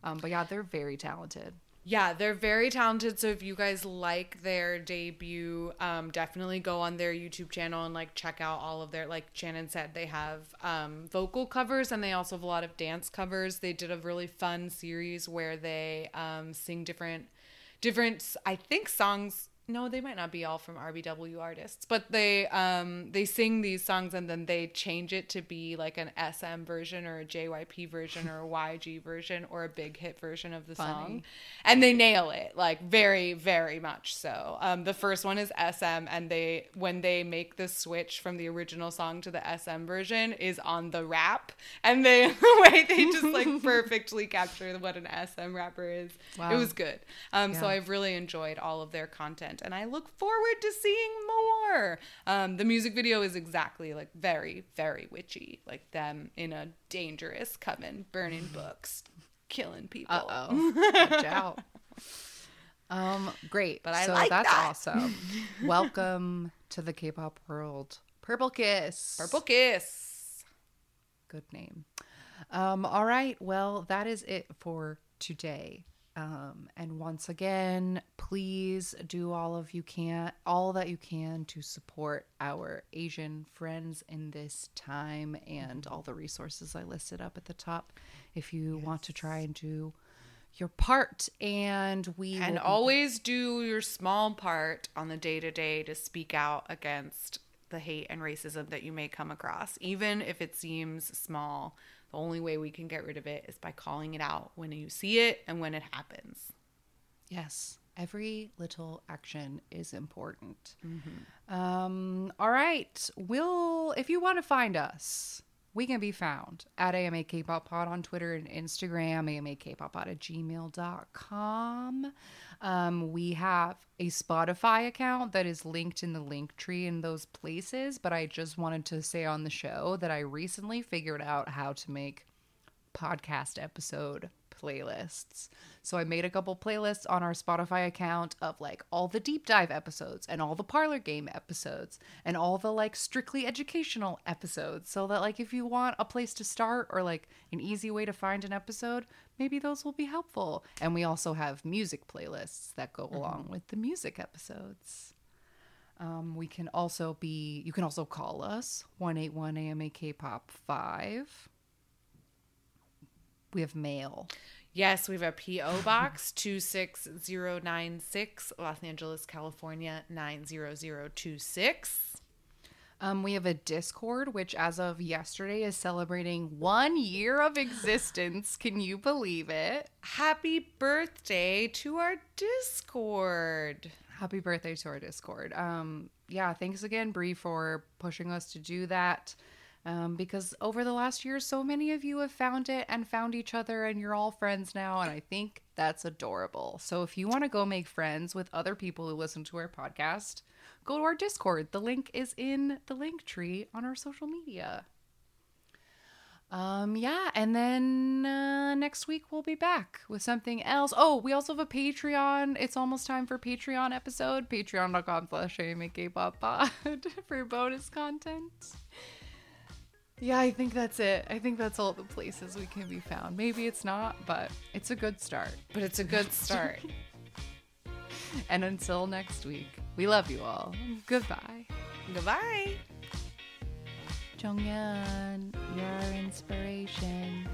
Um, but yeah, they're very talented. Yeah, they're very talented. So if you guys like their debut, um, definitely go on their YouTube channel and like check out all of their like Shannon said they have um, vocal covers and they also have a lot of dance covers. They did a really fun series where they um, sing different different I think songs no, they might not be all from RBW artists, but they um they sing these songs and then they change it to be like an SM version or a JYP version or a YG version or a big hit version of the song, and they nail it like very very much so. Um, the first one is SM, and they when they make the switch from the original song to the SM version is on the rap, and they the way they just like perfectly capture what an SM rapper is. Wow. It was good. Um, so I've really enjoyed all of their content, and I look forward to seeing more. Um, the music video is exactly like very, very witchy, like them in a dangerous coven, burning books, killing people. Uh oh. Watch out. Um, great. But I so like that's that. awesome. Welcome to the K-pop world. Purple Kiss. Purple Kiss. Good name. Um, all right. Well, that is it for today. Um, and once again, please do all of you can, all that you can to support our Asian friends in this time, and all the resources I listed up at the top. If you want to try and do your part, and we And always do your small part on the day to day to speak out against the hate and racism that you may come across. Even if it seems small, the only way we can get rid of it is by calling it out when you see it and when it happens. Yes, every little action is important. Um, all right. We'll, if you want to find us, we can be found at AMA K-Pop Pod on Twitter and Instagram, AMA K-Pop Pod at gmail.com. Um, we have a Spotify account that is linked in the link tree in those places, but I just wanted to say on the show that I recently figured out how to make podcast episode playlists. So I made a couple playlists on our Spotify account of like all the deep dive episodes and all the parlor game episodes and all the like strictly educational episodes so that like if you want a place to start or like an easy way to find an episode, maybe those will be helpful. And we also have music playlists that go along with the music episodes. Um, we can also be, you can also call us 181 AMA K-pop 5. We have mail. Yes, we have a P.O. Box 26096, Los Angeles, California 90026. Um, we have a Discord, which as of yesterday is celebrating one year of existence. Can you believe it? Happy birthday to our Discord. Happy birthday to our Discord. Um, yeah, thanks again, Brie, for pushing us to do that. Um, because over the last year, so many of you have found it and found each other, and you're all friends now. And I think that's adorable. So if you want to go make friends with other people who listen to our podcast, go to our Discord. The link is in the link tree on our social media. Um, yeah, and then uh, next week we'll be back with something else. Oh, we also have a Patreon. It's almost time for Patreon episode. Patreon.com slash pod for bonus content. Yeah, I think that's it. I think that's all the places we can be found. Maybe it's not, but it's a good start. But it's a good start. And until next week, we love you all. Goodbye. Goodbye. Jonghyun, you're our inspiration.